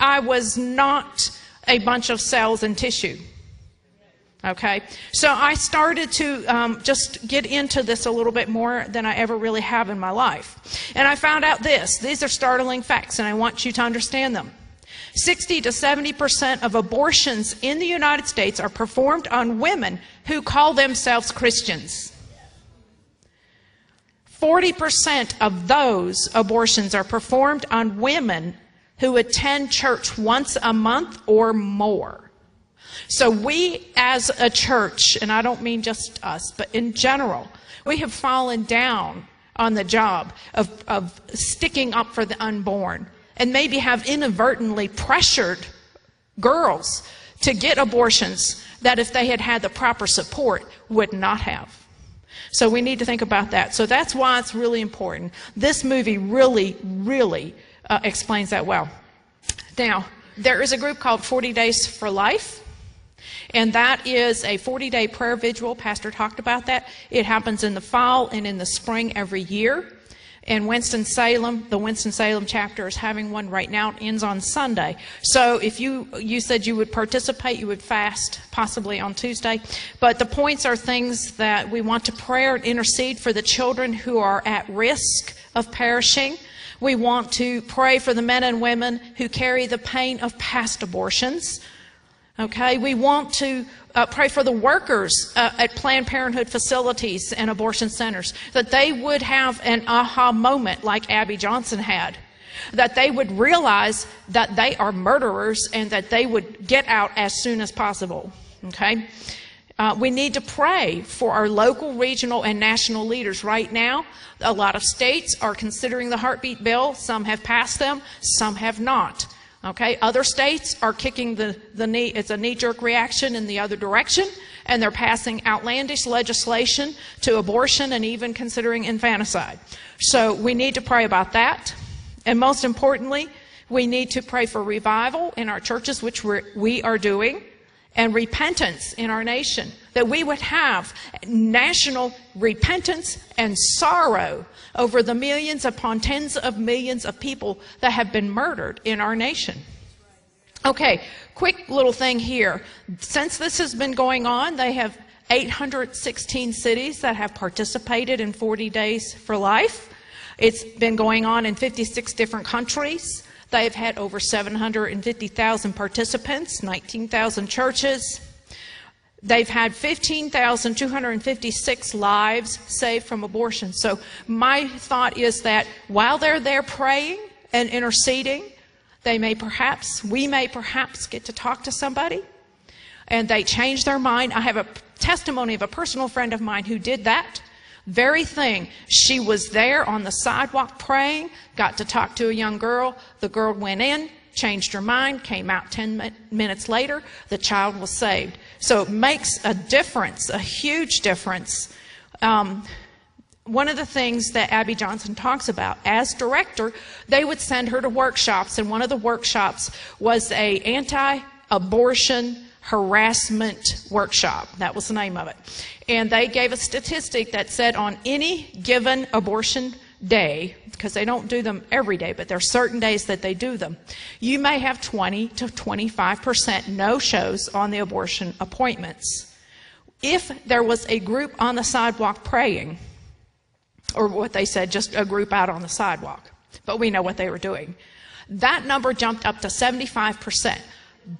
Speaker 10: I was not a bunch of cells and tissue. Okay, so I started to um, just get into this a little bit more than I ever really have in my life. And I found out this these are startling facts, and I want you to understand them. 60 to 70 percent of abortions in the United States are performed on women who call themselves Christians. 40% of those abortions are performed on women who attend church once a month or more. So we as a church, and I don't mean just us, but in general, we have fallen down on the job of, of sticking up for the unborn and maybe have inadvertently pressured girls to get abortions that if they had had the proper support would not have. So we need to think about that. So that's why it's really important. This movie really, really uh, explains that well. Now, there is a group called 40 Days for Life. And that is a 40 day prayer vigil. Pastor talked about that. It happens in the fall and in the spring every year. And Winston-Salem, the Winston-Salem chapter is having one right now. It ends on Sunday. So if you, you said you would participate, you would fast possibly on Tuesday. But the points are things that we want to pray and intercede for the children who are at risk of perishing. We want to pray for the men and women who carry the pain of past abortions. Okay, we want to uh, pray for the workers uh, at Planned Parenthood facilities and abortion centers that they would have an aha moment like Abby Johnson had. That they would realize that they are murderers and that they would get out as soon as possible. Okay? Uh, we need to pray for our local, regional, and national leaders right now. A lot of states are considering the heartbeat bill. Some have passed them, some have not. Okay, other states are kicking the, the knee, it's a knee jerk reaction in the other direction, and they're passing outlandish legislation to abortion and even considering infanticide. So we need to pray about that. And most importantly, we need to pray for revival in our churches, which we're, we are doing, and repentance in our nation. That we would have national repentance and sorrow over the millions upon tens of millions of people that have been murdered in our nation. Okay, quick little thing here. Since this has been going on, they have 816 cities that have participated in 40 Days for Life. It's been going on in 56 different countries. They've had over 750,000 participants, 19,000 churches. They've had 15,256 lives saved from abortion. So my thought is that while they're there praying and interceding, they may perhaps, we may perhaps get to talk to somebody and they change their mind. I have a testimony of a personal friend of mine who did that very thing. She was there on the sidewalk praying, got to talk to a young girl. The girl went in, changed her mind, came out 10 minutes later. The child was saved. So it makes a difference, a huge difference. Um, one of the things that Abby Johnson talks about as director, they would send her to workshops, and one of the workshops was a anti-abortion harassment workshop. That was the name of it. And they gave a statistic that said on any given abortion day, because they don't do them every day, but there are certain days that they do them, you may have 20 to 25% no shows on the abortion appointments. If there was a group on the sidewalk praying, or what they said, just a group out on the sidewalk, but we know what they were doing, that number jumped up to 75%.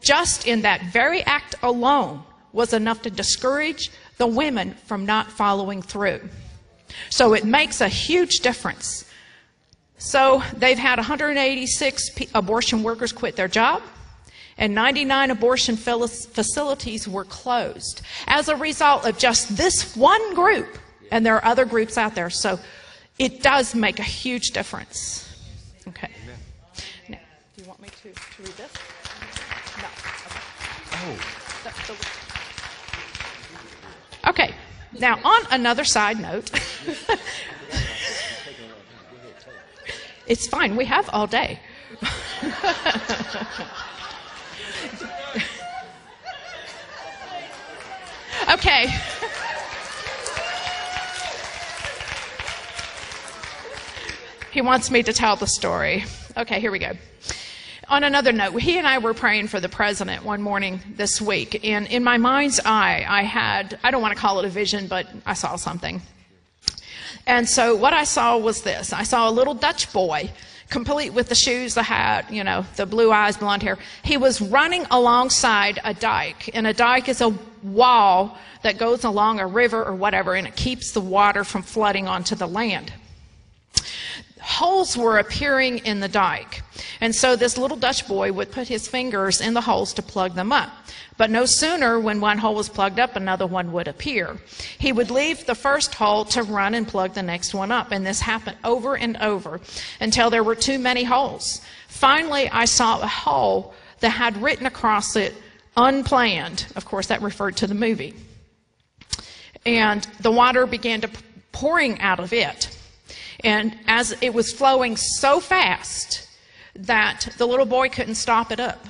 Speaker 10: Just in that very act alone was enough to discourage the women from not following through. So it makes a huge difference. So they've had 186 abortion workers quit their job, and 99 abortion facilities were closed as a result of just this one group. And there are other groups out there. So it does make a huge difference. Okay. Now, do you want me to, to read this? No. Oh. Okay. Oh. Okay. Now, on another side note, it's fine. We have all day. okay. He wants me to tell the story. Okay, here we go. On another note, he and I were praying for the president one morning this week, and in my mind's eye, I had, I don't want to call it a vision, but I saw something. And so what I saw was this I saw a little Dutch boy, complete with the shoes, the hat, you know, the blue eyes, blonde hair. He was running alongside a dike, and a dike is a wall that goes along a river or whatever, and it keeps the water from flooding onto the land holes were appearing in the dike. And so this little Dutch boy would put his fingers in the holes to plug them up. But no sooner when one hole was plugged up, another one would appear. He would leave the first hole to run and plug the next one up. And this happened over and over until there were too many holes. Finally, I saw a hole that had written across it, unplanned. Of course, that referred to the movie. And the water began to pouring out of it. And as it was flowing so fast that the little boy couldn't stop it up.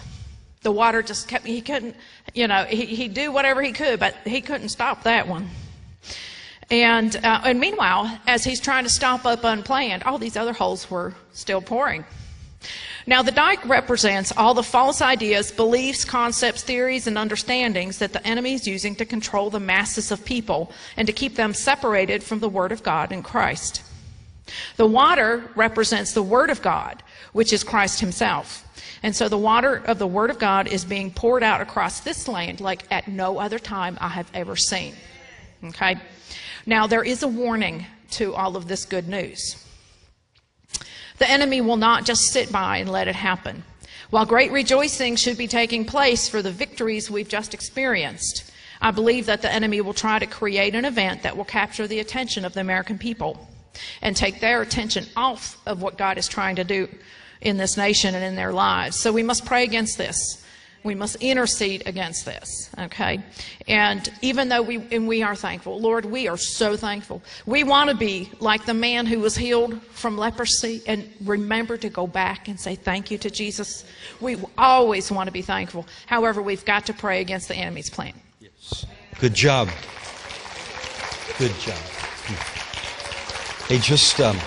Speaker 10: The water just kept, he couldn't, you know, he, he'd do whatever he could, but he couldn't stop that one. And, uh, and meanwhile, as he's trying to stop up unplanned, all these other holes were still pouring. Now, the dike represents all the false ideas, beliefs, concepts, theories, and understandings that the enemy is using to control the masses of people and to keep them separated from the Word of God in Christ. The water represents the Word of God, which is Christ Himself. And so the water of the Word of God is being poured out across this land like at no other time I have ever seen. Okay? Now, there is a warning to all of this good news. The enemy will not just sit by and let it happen. While great rejoicing should be taking place for the victories we've just experienced, I believe that the enemy will try to create an event that will capture the attention of the American people and take their attention off of what God is trying to do in this nation and in their lives. So we must pray against this. We must intercede against this, okay? And even though we and we are thankful, Lord, we are so thankful. We want to be like the man who was healed from leprosy and remember to go back and say thank you to Jesus. We always want to be thankful. However, we've got to pray against the enemy's plan. Yes.
Speaker 2: Good job. Good job. Hey, just um,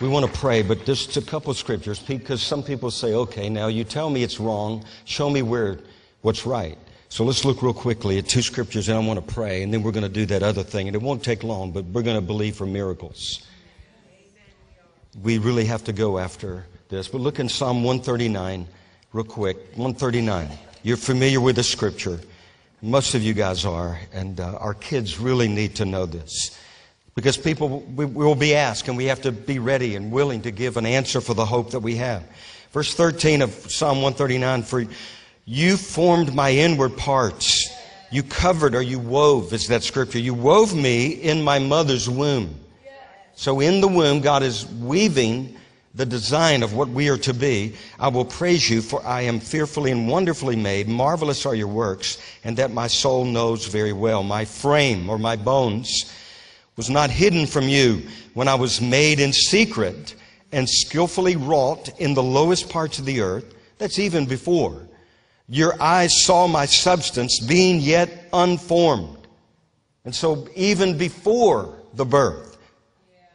Speaker 2: we want to pray, but just a couple scriptures because some people say, "Okay, now you tell me it's wrong. Show me where what's right." So let's look real quickly at two scriptures, and I want to pray, and then we're going to do that other thing, and it won't take long, but we're going to believe for miracles. We really have to go after this. But look in Psalm 139, real quick. 139. You're familiar with the scripture. Most of you guys are, and uh, our kids really need to know this. Because people we will be asked, and we have to be ready and willing to give an answer for the hope that we have. Verse 13 of Psalm 139 For you formed my inward parts. You covered or you wove, is that scripture. You wove me in my mother's womb. So in the womb, God is weaving the design of what we are to be. I will praise you, for I am fearfully and wonderfully made. Marvelous are your works, and that my soul knows very well. My frame or my bones was not hidden from you when I was made in secret and skillfully wrought in the lowest parts of the earth. That's even before. Your eyes saw my substance being yet unformed. And so, even before the birth,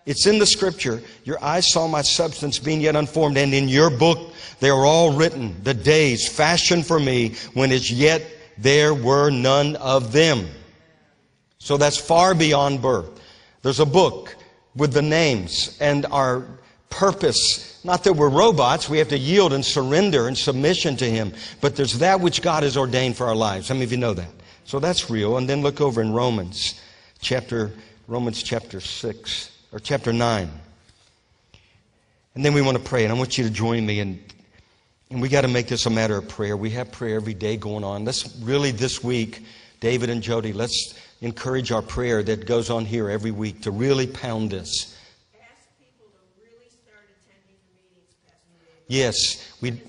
Speaker 2: it's in the scripture, your eyes saw my substance being yet unformed, and in your book they are all written, the days fashioned for me when as yet there were none of them. So that's far beyond birth. There's a book with the names and our purpose. Not that we're robots, we have to yield and surrender and submission to Him, but there's that which God has ordained for our lives. How many of you know that? So that's real. And then look over in Romans chapter, Romans chapter 6, or chapter 9. And then we want to pray, and I want you to join me. And, and we got to make this a matter of prayer. We have prayer every day going on. Let's really this week, David and Jody, let's encourage our prayer that goes on here every week to really pound this. Yes, we.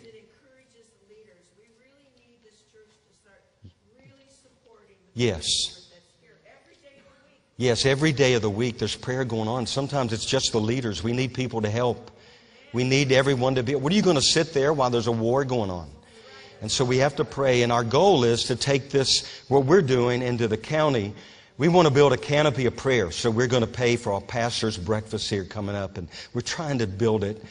Speaker 2: Yes. Yes, every day of the week there's prayer going on. Sometimes it's just the leaders. We need people to help. We need everyone to be. What are you going to sit there while there's a war going on? And so we have to pray. And our goal is to take this, what we're doing, into the county. We want to build a canopy of prayer. So we're going to pay for our pastor's breakfast here coming up. And we're trying to build it.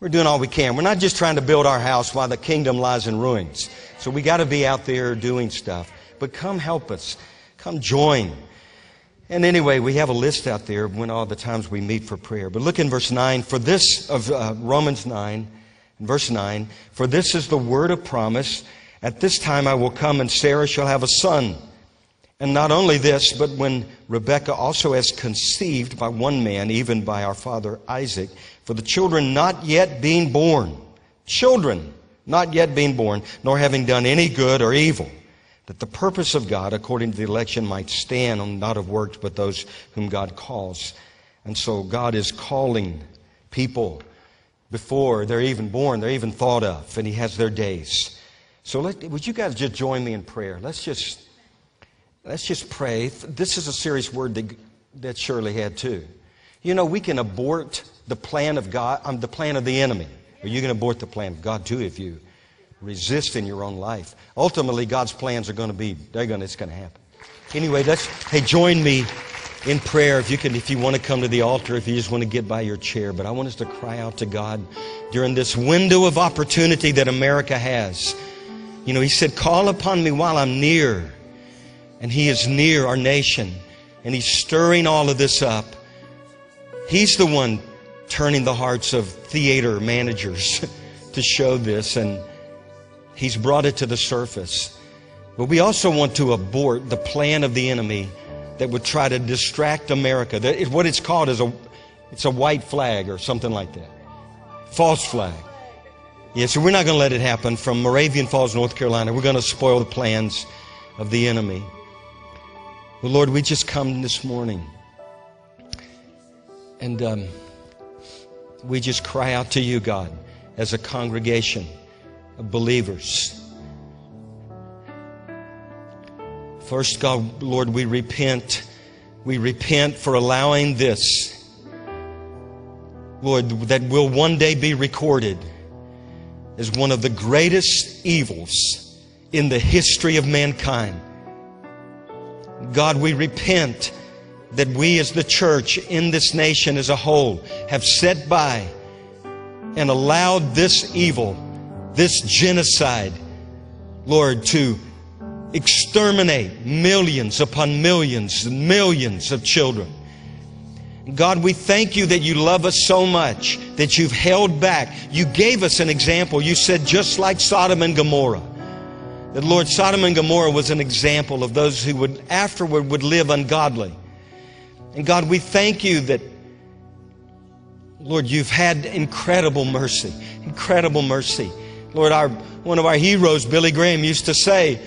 Speaker 2: We're doing all we can. We're not just trying to build our house while the kingdom lies in ruins. So we got to be out there doing stuff. But come help us. Come join. And anyway, we have a list out there when all the times we meet for prayer. But look in verse 9. For this of uh, Romans 9, verse 9, for this is the word of promise. At this time I will come and Sarah shall have a son. And not only this, but when Rebekah also has conceived by one man, even by our father Isaac, for the children not yet being born, children not yet being born, nor having done any good or evil, that the purpose of God, according to the election, might stand on not of works, but those whom God calls. And so God is calling people before they're even born, they're even thought of, and He has their days. So let, would you guys just join me in prayer? Let's just Let's just pray. This is a serious word that, that Shirley had too. You know, we can abort the plan of God, um, the plan of the enemy. Or you can abort the plan of God too if you resist in your own life. Ultimately, God's plans are going to be, they're going to, it's going to happen. Anyway, let's, hey, join me in prayer if you can, if you want to come to the altar, if you just want to get by your chair. But I want us to cry out to God during this window of opportunity that America has. You know, He said, call upon me while I'm near. And He is near our nation. And He's stirring all of this up. He's the one turning the hearts of theater managers to show this. And He's brought it to the surface. But we also want to abort the plan of the enemy that would try to distract America. What it's called is a, it's a white flag or something like that. False flag. Yeah, so we're not going to let it happen from Moravian Falls, North Carolina. We're going to spoil the plans of the enemy. Well, Lord, we just come this morning and um, we just cry out to you, God, as a congregation of believers. First, God, Lord, we repent. We repent for allowing this, Lord, that will one day be recorded as one of the greatest evils in the history of mankind. God, we repent that we as the church in this nation as a whole have set by and allowed this evil, this genocide, Lord, to exterminate millions upon millions and millions of children. God, we thank you that you love us so much that you've held back. You gave us an example. You said, just like Sodom and Gomorrah that Lord Sodom and Gomorrah was an example of those who would afterward would live ungodly. And God, we thank you that Lord, you've had incredible mercy, incredible mercy. Lord, our one of our heroes, Billy Graham, used to say,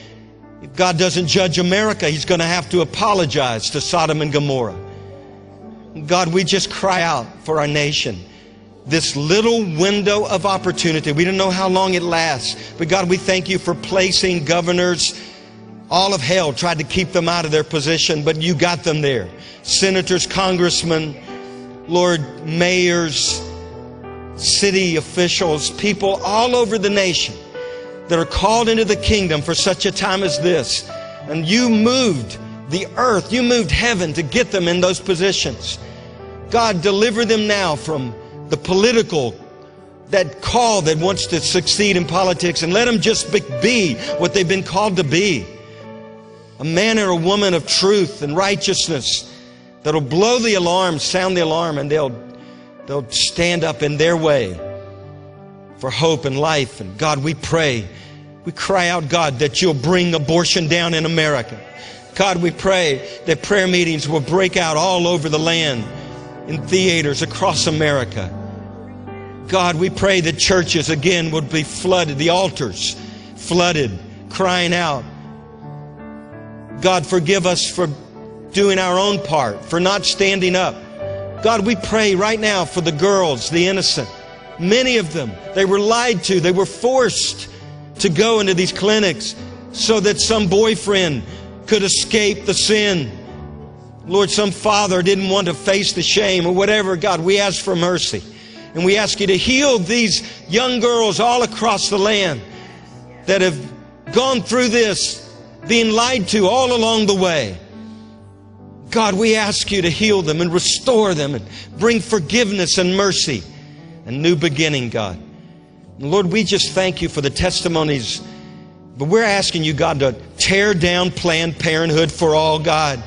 Speaker 2: if God doesn't judge America, he's going to have to apologize to Sodom and Gomorrah. God, we just cry out for our nation this little window of opportunity. We don't know how long it lasts, but God, we thank you for placing governors All of hell tried to keep them out of their position, but you got them there. Senators, congressmen, Lord, mayors, city officials, people all over the nation that are called into the kingdom for such a time as this. And you moved the earth, you moved heaven to get them in those positions. God, deliver them now from the political, that call that wants to succeed in politics, and let them just be- what they've been called to be a man or a woman of truth and righteousness that'll blow the alarm, sound the alarm, and they'll, they'll stand up in their way for hope and life. And God, we pray, we cry out, God, that you'll bring abortion down in America. God, we pray that prayer meetings will break out all over the land, in theaters across America. God, we pray that churches again would be flooded, the altars flooded, crying out, God, forgive us for doing our own part, for not standing up. God, we pray right now for the girls, the innocent. Many of them, they were lied to, they were forced to go into these clinics so that some boyfriend could escape the sin. Lord, some father didn't want to face the shame or whatever. God, we ask for mercy. And we ask you to heal these young girls all across the land that have gone through this, being lied to all along the way. God, we ask you to heal them and restore them and bring forgiveness and mercy and new beginning, God. And Lord, we just thank you for the testimonies, but we're asking you, God, to tear down Planned Parenthood for all, God.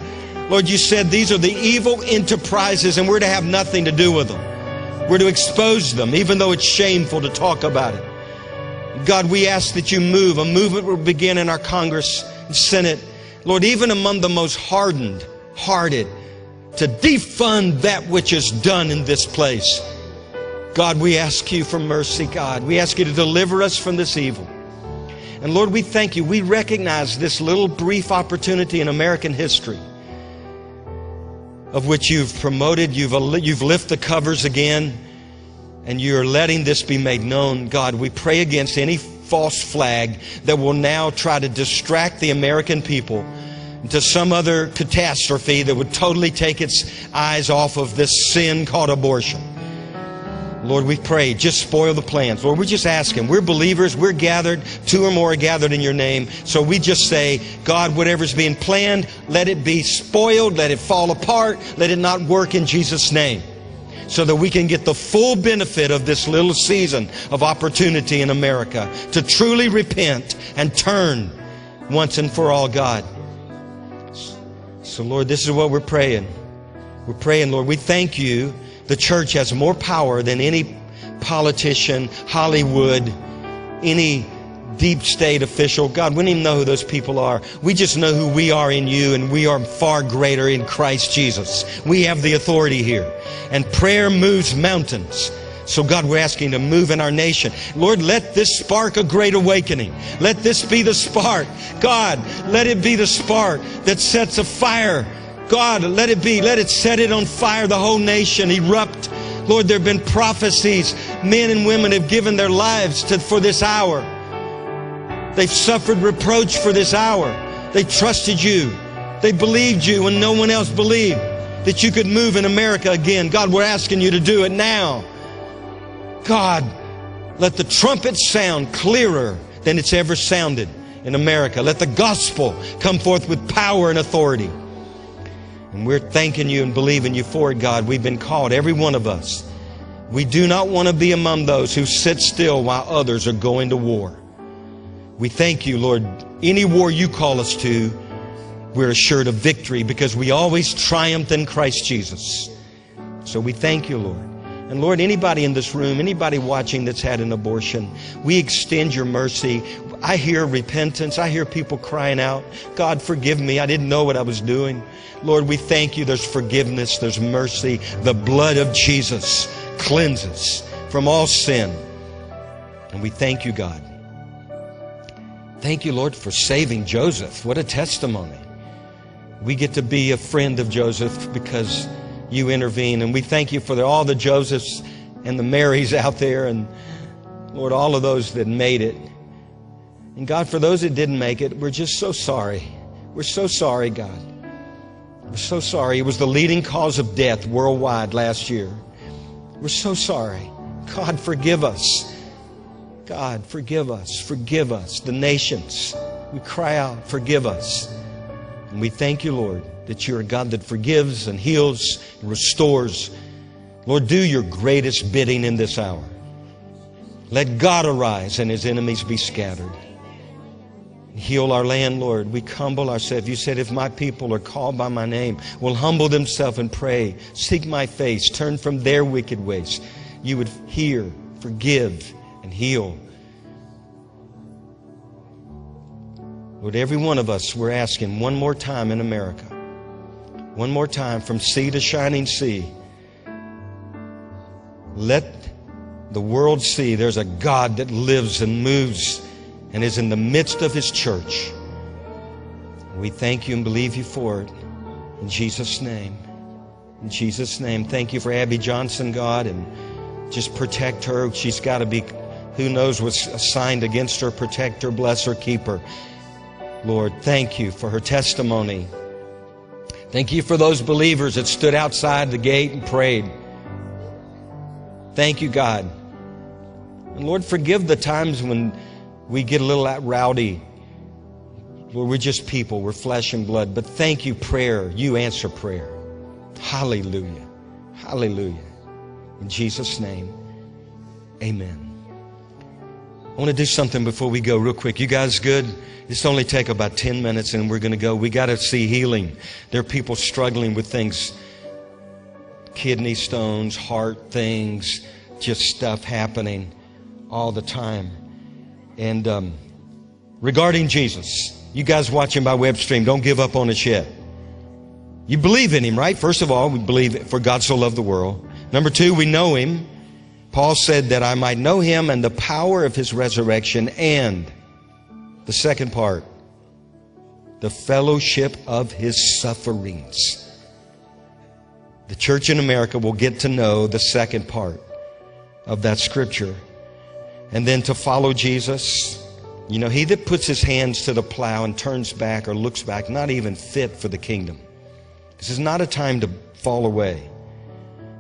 Speaker 2: Lord, you said these are the evil enterprises and we're to have nothing to do with them. We're to expose them, even though it's shameful to talk about it. God, we ask that you move. A movement will begin in our Congress and Senate. Lord, even among the most hardened, hearted, to defund that which is done in this place. God, we ask you for mercy, God. We ask you to deliver us from this evil. And Lord, we thank you. We recognize this little brief opportunity in American history of which you've promoted, you've, you've lifted the covers again, and you're letting this be made known. God, we pray against any false flag that will now try to distract the American people to some other catastrophe that would totally take its eyes off of this sin called abortion. Lord, we pray, just spoil the plans. Lord, we're just asking. We're believers. We're gathered. Two or more are gathered in your name. So we just say, God, whatever's being planned, let it be spoiled. Let it fall apart. Let it not work in Jesus' name. So that we can get the full benefit of this little season of opportunity in America to truly repent and turn once and for all, God. So, Lord, this is what we're praying. We're praying, Lord, we thank you. The church has more power than any politician, Hollywood, any deep state official. God, we don't even know who those people are. We just know who we are in you, and we are far greater in Christ Jesus. We have the authority here. And prayer moves mountains. So, God, we're asking to move in our nation. Lord, let this spark a great awakening. Let this be the spark. God, let it be the spark that sets a fire. God, let it be. Let it set it on fire, the whole nation, erupt. Lord, there have been prophecies. Men and women have given their lives to, for this hour. They've suffered reproach for this hour. They trusted you. They believed you when no one else believed that you could move in America again. God, we're asking you to do it now. God, let the trumpet sound clearer than it's ever sounded in America. Let the gospel come forth with power and authority. And we're thanking you and believing you for it, God. We've been called, every one of us. We do not want to be among those who sit still while others are going to war. We thank you, Lord. Any war you call us to, we're assured of victory because we always triumph in Christ Jesus. So we thank you, Lord. And Lord, anybody in this room, anybody watching that's had an abortion, we extend your mercy. I hear repentance. I hear people crying out, God, forgive me. I didn't know what I was doing. Lord, we thank you. There's forgiveness. There's mercy. The blood of Jesus cleanses from all sin. And we thank you, God. Thank you, Lord, for saving Joseph. What a testimony. We get to be a friend of Joseph because you intervene. And we thank you for the, all the Josephs and the Marys out there and, Lord, all of those that made it. And God, for those that didn't make it, we're just so sorry. We're so sorry, God. We're so sorry. It was the leading cause of death worldwide last year. We're so sorry. God, forgive us. God, forgive us. Forgive us. The nations. We cry out, forgive us. And we thank you, Lord, that you're a God that forgives and heals and restores. Lord, do your greatest bidding in this hour. Let God arise and his enemies be scattered. Heal our land, Lord. We humble ourselves. You said, if my people are called by my name, will humble themselves and pray, seek my face, turn from their wicked ways, you would hear, forgive, and heal. Lord, every one of us, we're asking one more time in America, one more time from sea to shining sea. Let the world see there's a God that lives and moves and is in the midst of his church. We thank you and believe you for it. In Jesus' name. In Jesus' name. Thank you for Abby Johnson, God, and just protect her. She's got to be, who knows what's assigned against her. Protect her, bless her, keep her. Lord, thank you for her testimony. Thank you for those believers that stood outside the gate and prayed. Thank you, God. And Lord, forgive the times when we get a little rowdy. We're just people, we're flesh and blood. But thank you, prayer. You answer prayer. Hallelujah. Hallelujah. In Jesus' name, amen. I want to do something before we go, real quick. You guys good? This only take about 10 minutes and we're going to go. We got to see healing. There are people struggling with things kidney stones, heart things, just stuff happening all the time. And um, regarding Jesus, you guys watching by web stream, don't give up on us yet. You believe in him, right? First of all, we believe for God so loved the world. Number two, we know him. Paul said that I might know him and the power of his resurrection and the second part, the fellowship of his sufferings. The church in America will get to know the second part of that scripture. And then to follow Jesus. You know, he that puts his hands to the plow and turns back or looks back, not even fit for the kingdom. This is not a time to fall away,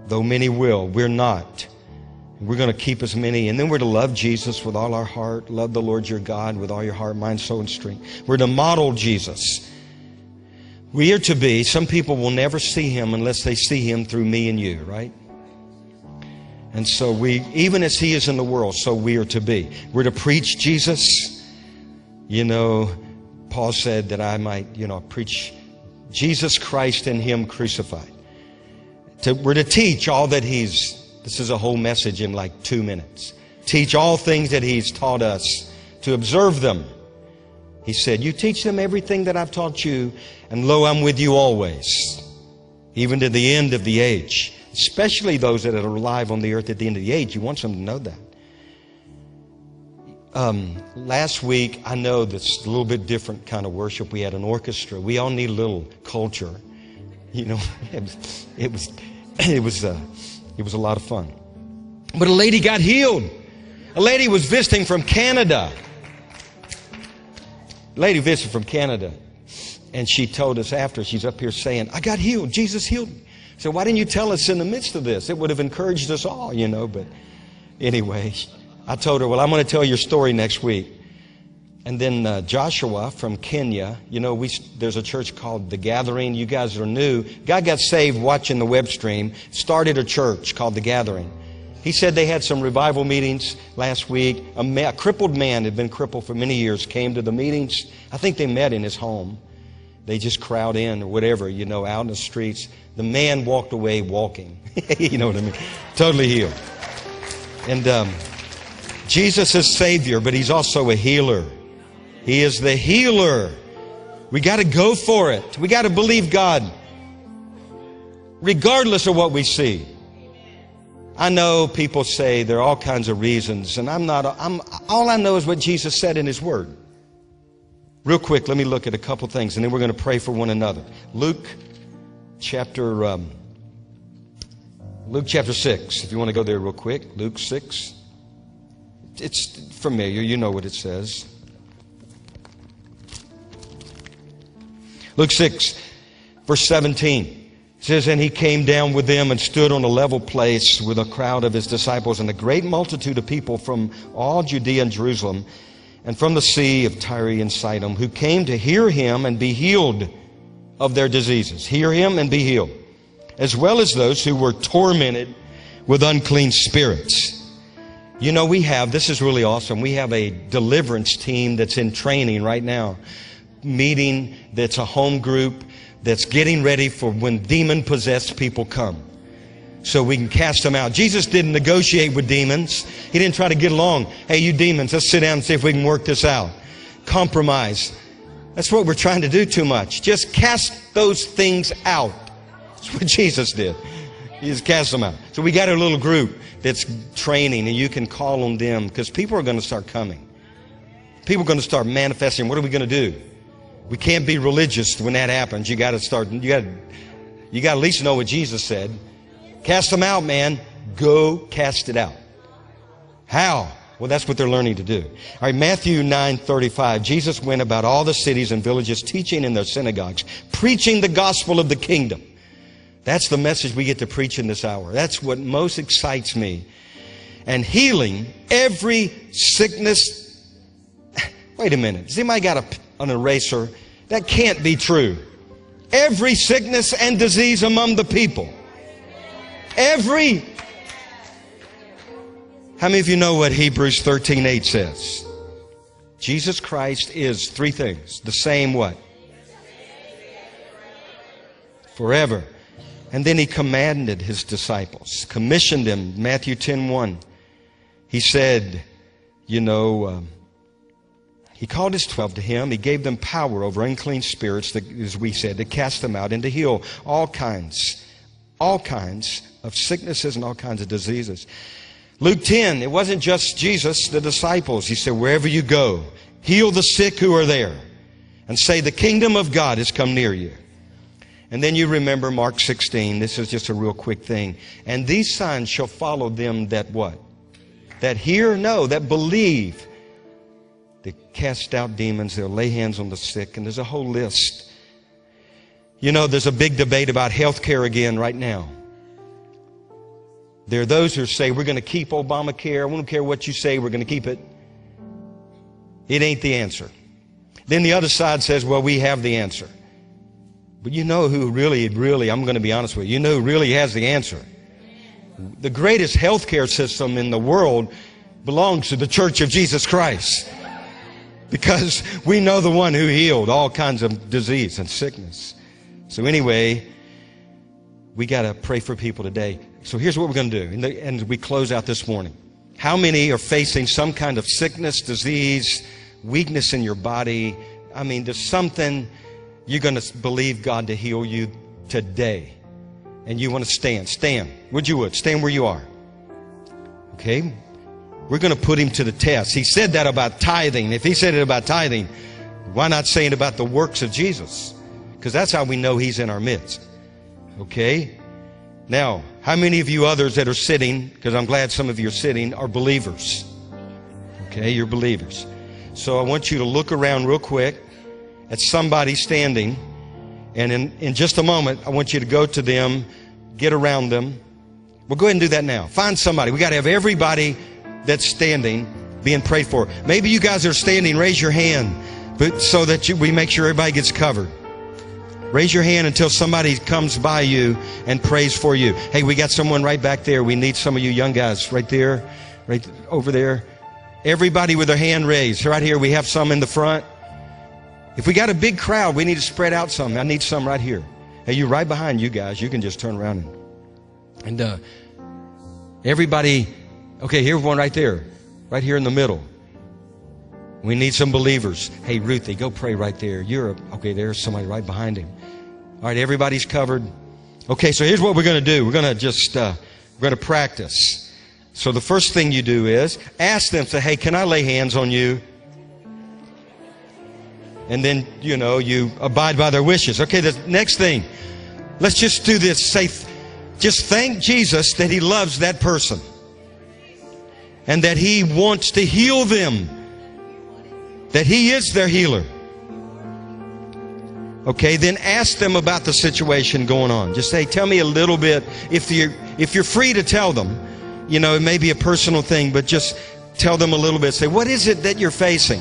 Speaker 2: though many will. We're not. We're going to keep as many, and then we're to love Jesus with all our heart, love the Lord your God with all your heart, mind, soul, and strength. We're to model Jesus. We are to be, some people will never see him unless they see him through me and you, right? And so we, even as he is in the world, so we are to be. We're to preach Jesus. You know, Paul said that I might, you know, preach Jesus Christ and him crucified. To, we're to teach all that he's, this is a whole message in like two minutes. Teach all things that he's taught us, to observe them. He said, You teach them everything that I've taught you, and lo, I'm with you always, even to the end of the age. Especially those that are alive on the earth at the end of the age. You want them to know that. Um, last week, I know that's a little bit different kind of worship. We had an orchestra. We all need a little culture. You know, it was, it was, it was, uh, it was a lot of fun. But a lady got healed. A lady was visiting from Canada. A lady visited from Canada. And she told us after, she's up here saying, I got healed. Jesus healed me. So why didn't you tell us in the midst of this? It would have encouraged us all, you know. But anyway, I told her, well, I'm going to tell your story next week. And then uh, Joshua from Kenya, you know, we, there's a church called The Gathering. You guys are new. Guy got saved watching the web stream, started a church called The Gathering. He said they had some revival meetings last week. A, a crippled man had been crippled for many years, came to the meetings. I think they met in his home. They just crowd in or whatever, you know, out in the streets. The man walked away walking. you know what I mean? Totally healed. And um, Jesus is Savior, but He's also a healer. He is the healer. We got to go for it. We got to believe God, regardless of what we see. I know people say there are all kinds of reasons, and I'm not. I'm all I know is what Jesus said in His Word. Real quick, let me look at a couple things and then we're going to pray for one another. Luke chapter um, Luke chapter 6, if you want to go there real quick. Luke 6. It's familiar, you know what it says. Luke 6, verse 17. It says, And he came down with them and stood on a level place with a crowd of his disciples and a great multitude of people from all Judea and Jerusalem and from the sea of Tyre and Sidon, who came to hear him and be healed of their diseases. Hear him and be healed, as well as those who were tormented with unclean spirits. You know, we have, this is really awesome. We have a deliverance team that's in training right now, meeting that's a home group that's getting ready for when demon possessed people come. So we can cast them out. Jesus didn't negotiate with demons. He didn't try to get along. Hey, you demons, let's sit down and see if we can work this out. Compromise. That's what we're trying to do too much. Just cast those things out. That's what Jesus did. He just cast them out. So we got a little group that's training, and you can call on them because people are going to start coming. People are going to start manifesting. What are we going to do? We can't be religious when that happens. You got to start. You got. You got to at least know what Jesus said. Cast them out, man. Go cast it out. How? Well, that's what they're learning to do. All right, Matthew 9 35. Jesus went about all the cities and villages, teaching in their synagogues, preaching the gospel of the kingdom. That's the message we get to preach in this hour. That's what most excites me. And healing every sickness. Wait a minute. Has anybody got a, an eraser? That can't be true. Every sickness and disease among the people. Every. How many of you know what Hebrews 13 8 says? Jesus Christ is three things. The same what? Forever. And then he commanded his disciples, commissioned them, Matthew 10 1. He said, you know, um, he called his twelve to him. He gave them power over unclean spirits, to, as we said, to cast them out and to heal all kinds, all kinds of sicknesses and all kinds of diseases. Luke 10, it wasn't just Jesus, the disciples. He said, wherever you go, heal the sick who are there and say, the kingdom of God has come near you. And then you remember Mark 16. This is just a real quick thing. And these signs shall follow them that what? That hear? No, that believe. They cast out demons. They'll lay hands on the sick. And there's a whole list. You know, there's a big debate about health care again right now. There are those who say, we're going to keep Obamacare. We don't care what you say. We're going to keep it. It ain't the answer. Then the other side says, well, we have the answer. But you know who really, really, I'm going to be honest with you, you know who really has the answer. The greatest healthcare system in the world belongs to the Church of Jesus Christ. Because we know the one who healed all kinds of disease and sickness. So anyway, we got to pray for people today. So here's what we're going to do. And we close out this morning. How many are facing some kind of sickness, disease, weakness in your body? I mean, there's something you're going to believe God to heal you today. And you want to stand. Stand. Would you would? Stand where you are. Okay? We're going to put him to the test. He said that about tithing. If he said it about tithing, why not say it about the works of Jesus? Because that's how we know he's in our midst. Okay? Now, how many of you others that are sitting, because I'm glad some of you are sitting, are believers? Okay, you're believers. So I want you to look around real quick at somebody standing. And in, in just a moment, I want you to go to them, get around them. We'll go ahead and do that now. Find somebody. We got to have everybody that's standing being prayed for. Maybe you guys are standing, raise your hand, but so that you, we make sure everybody gets covered. Raise your hand until somebody comes by you and prays for you. Hey, we got someone right back there. We need some of you young guys right there, right over there. Everybody with their hand raised. Right here, we have some in the front. If we got a big crowd, we need to spread out some. I need some right here. Hey, you right behind you guys. You can just turn around and, and uh, everybody. Okay, here's one right there, right here in the middle. We need some believers. Hey, Ruthie, go pray right there. You're okay. There's somebody right behind him. All right, everybody's covered. Okay, so here's what we're going to do. We're going to just uh, we're going to practice. So the first thing you do is ask them. Say, Hey, can I lay hands on you? and then, you know, you abide by their wishes. Okay, the next thing. Let's just do this. Say, just thank Jesus that He loves that person and that He wants to heal them, that He is their healer. Okay, then ask them about the situation going on. Just say, tell me a little bit. If you're, if you're free to tell them, you know, it may be a personal thing, but just tell them a little bit. Say, what is it that you're facing?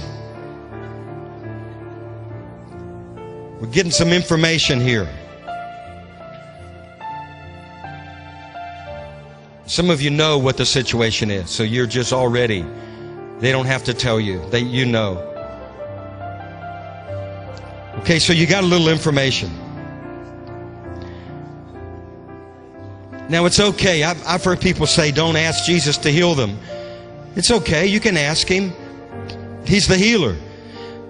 Speaker 2: We're getting some information here. Some of you know what the situation is, so you're just already, they don't have to tell you. They, you know. Okay, so you got a little information. Now it's okay. I've, I've heard people say, don't ask Jesus to heal them. It's okay. You can ask Him. He's the healer.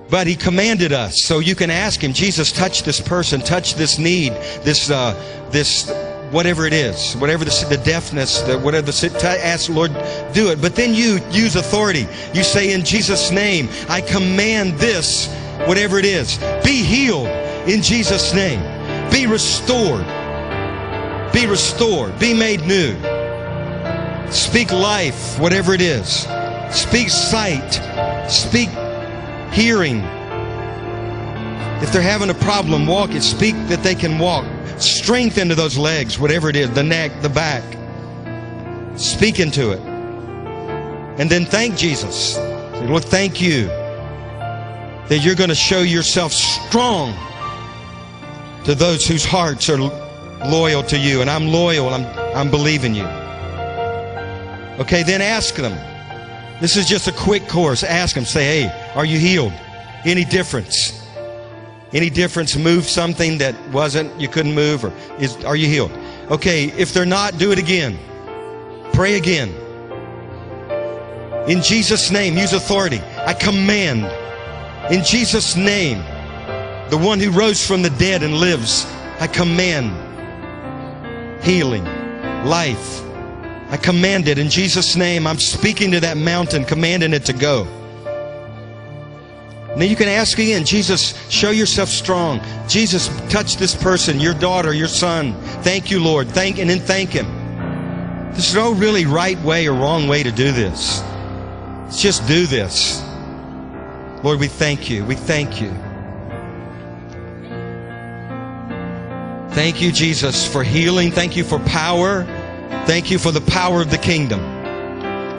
Speaker 2: But He commanded us, so you can ask Him, Jesus, touch this person, touch this need, this, uh, this, whatever it is, whatever the, the deafness, the, whatever the, ask Lord, do it. But then you use authority. You say, in Jesus' name, I command this, whatever it is. Be healed in Jesus' name. Be restored. Be restored. Be made new. Speak life, whatever it is. Speak sight. Speak hearing. If they're having a problem walking, speak that they can walk. Strength into those legs, whatever it is, the neck, the back. Speak into it. And then thank Jesus. Say, Lord, thank you that you're going to show yourself strong to those whose hearts are loyal to you. And I'm loyal. I'm, I'm believing you. Okay, then ask them. This is just a quick course. Ask them. Say, hey, are you healed? Any difference? Any difference? Move something that wasn't, you couldn't move, or is, are you healed? Okay, if they're not, do it again. Pray again. In Jesus' name, use authority. I command, in Jesus' name, the one who rose from the dead and lives, I command healing, life. I command it in Jesus' name. I'm speaking to that mountain, commanding it to go. Now you can ask again, Jesus, show yourself strong. Jesus, touch this person, your daughter, your son. Thank you, Lord. Thank and then thank Him. There's no really right way or wrong way to do this. Let's just do this. Lord, we thank you. We thank you. Thank you, Jesus, for healing. Thank you for power. Thank you for the power of the kingdom.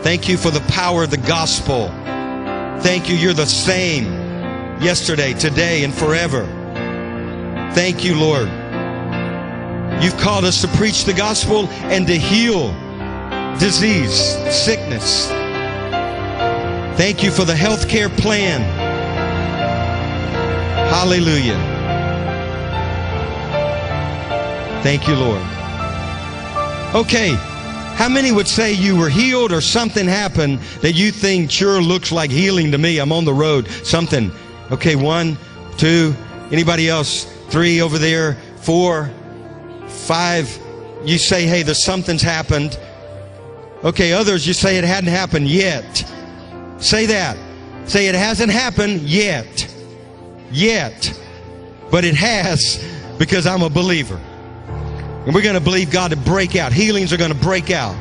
Speaker 2: Thank you for the power of the gospel. Thank you, you're the same yesterday, today, and forever. Thank you, Lord. You've called us to preach the gospel and to heal disease, sickness. Thank you for the health care plan. Hallelujah. Thank you, Lord. Okay, how many would say you were healed or something happened that you think sure looks like healing to me? I'm on the road. Something. Okay, one, two, anybody else? Three over there, four, five. You say, hey, there's something's happened. Okay, others, you say it hadn't happened yet. Say that. Say it hasn't happened yet. Yet. But it has because I'm a believer. And we're going to believe God to break out. Healings are going to break out.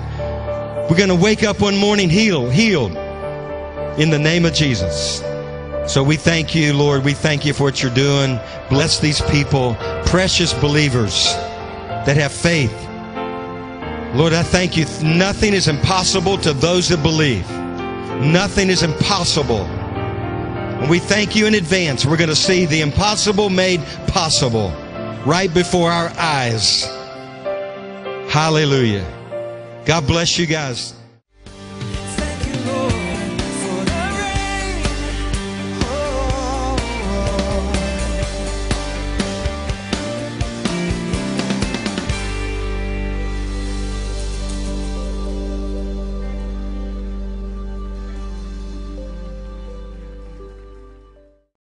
Speaker 2: We're going to wake up one morning healed, healed in the name of Jesus. So we thank you, Lord. We thank you for what you're doing. Bless these people, precious believers that have faith. Lord, I thank you. Nothing is impossible to those that believe. Nothing is impossible. And we thank you in advance. We're going to see the impossible made possible right before our eyes. Hallelujah. God bless you guys.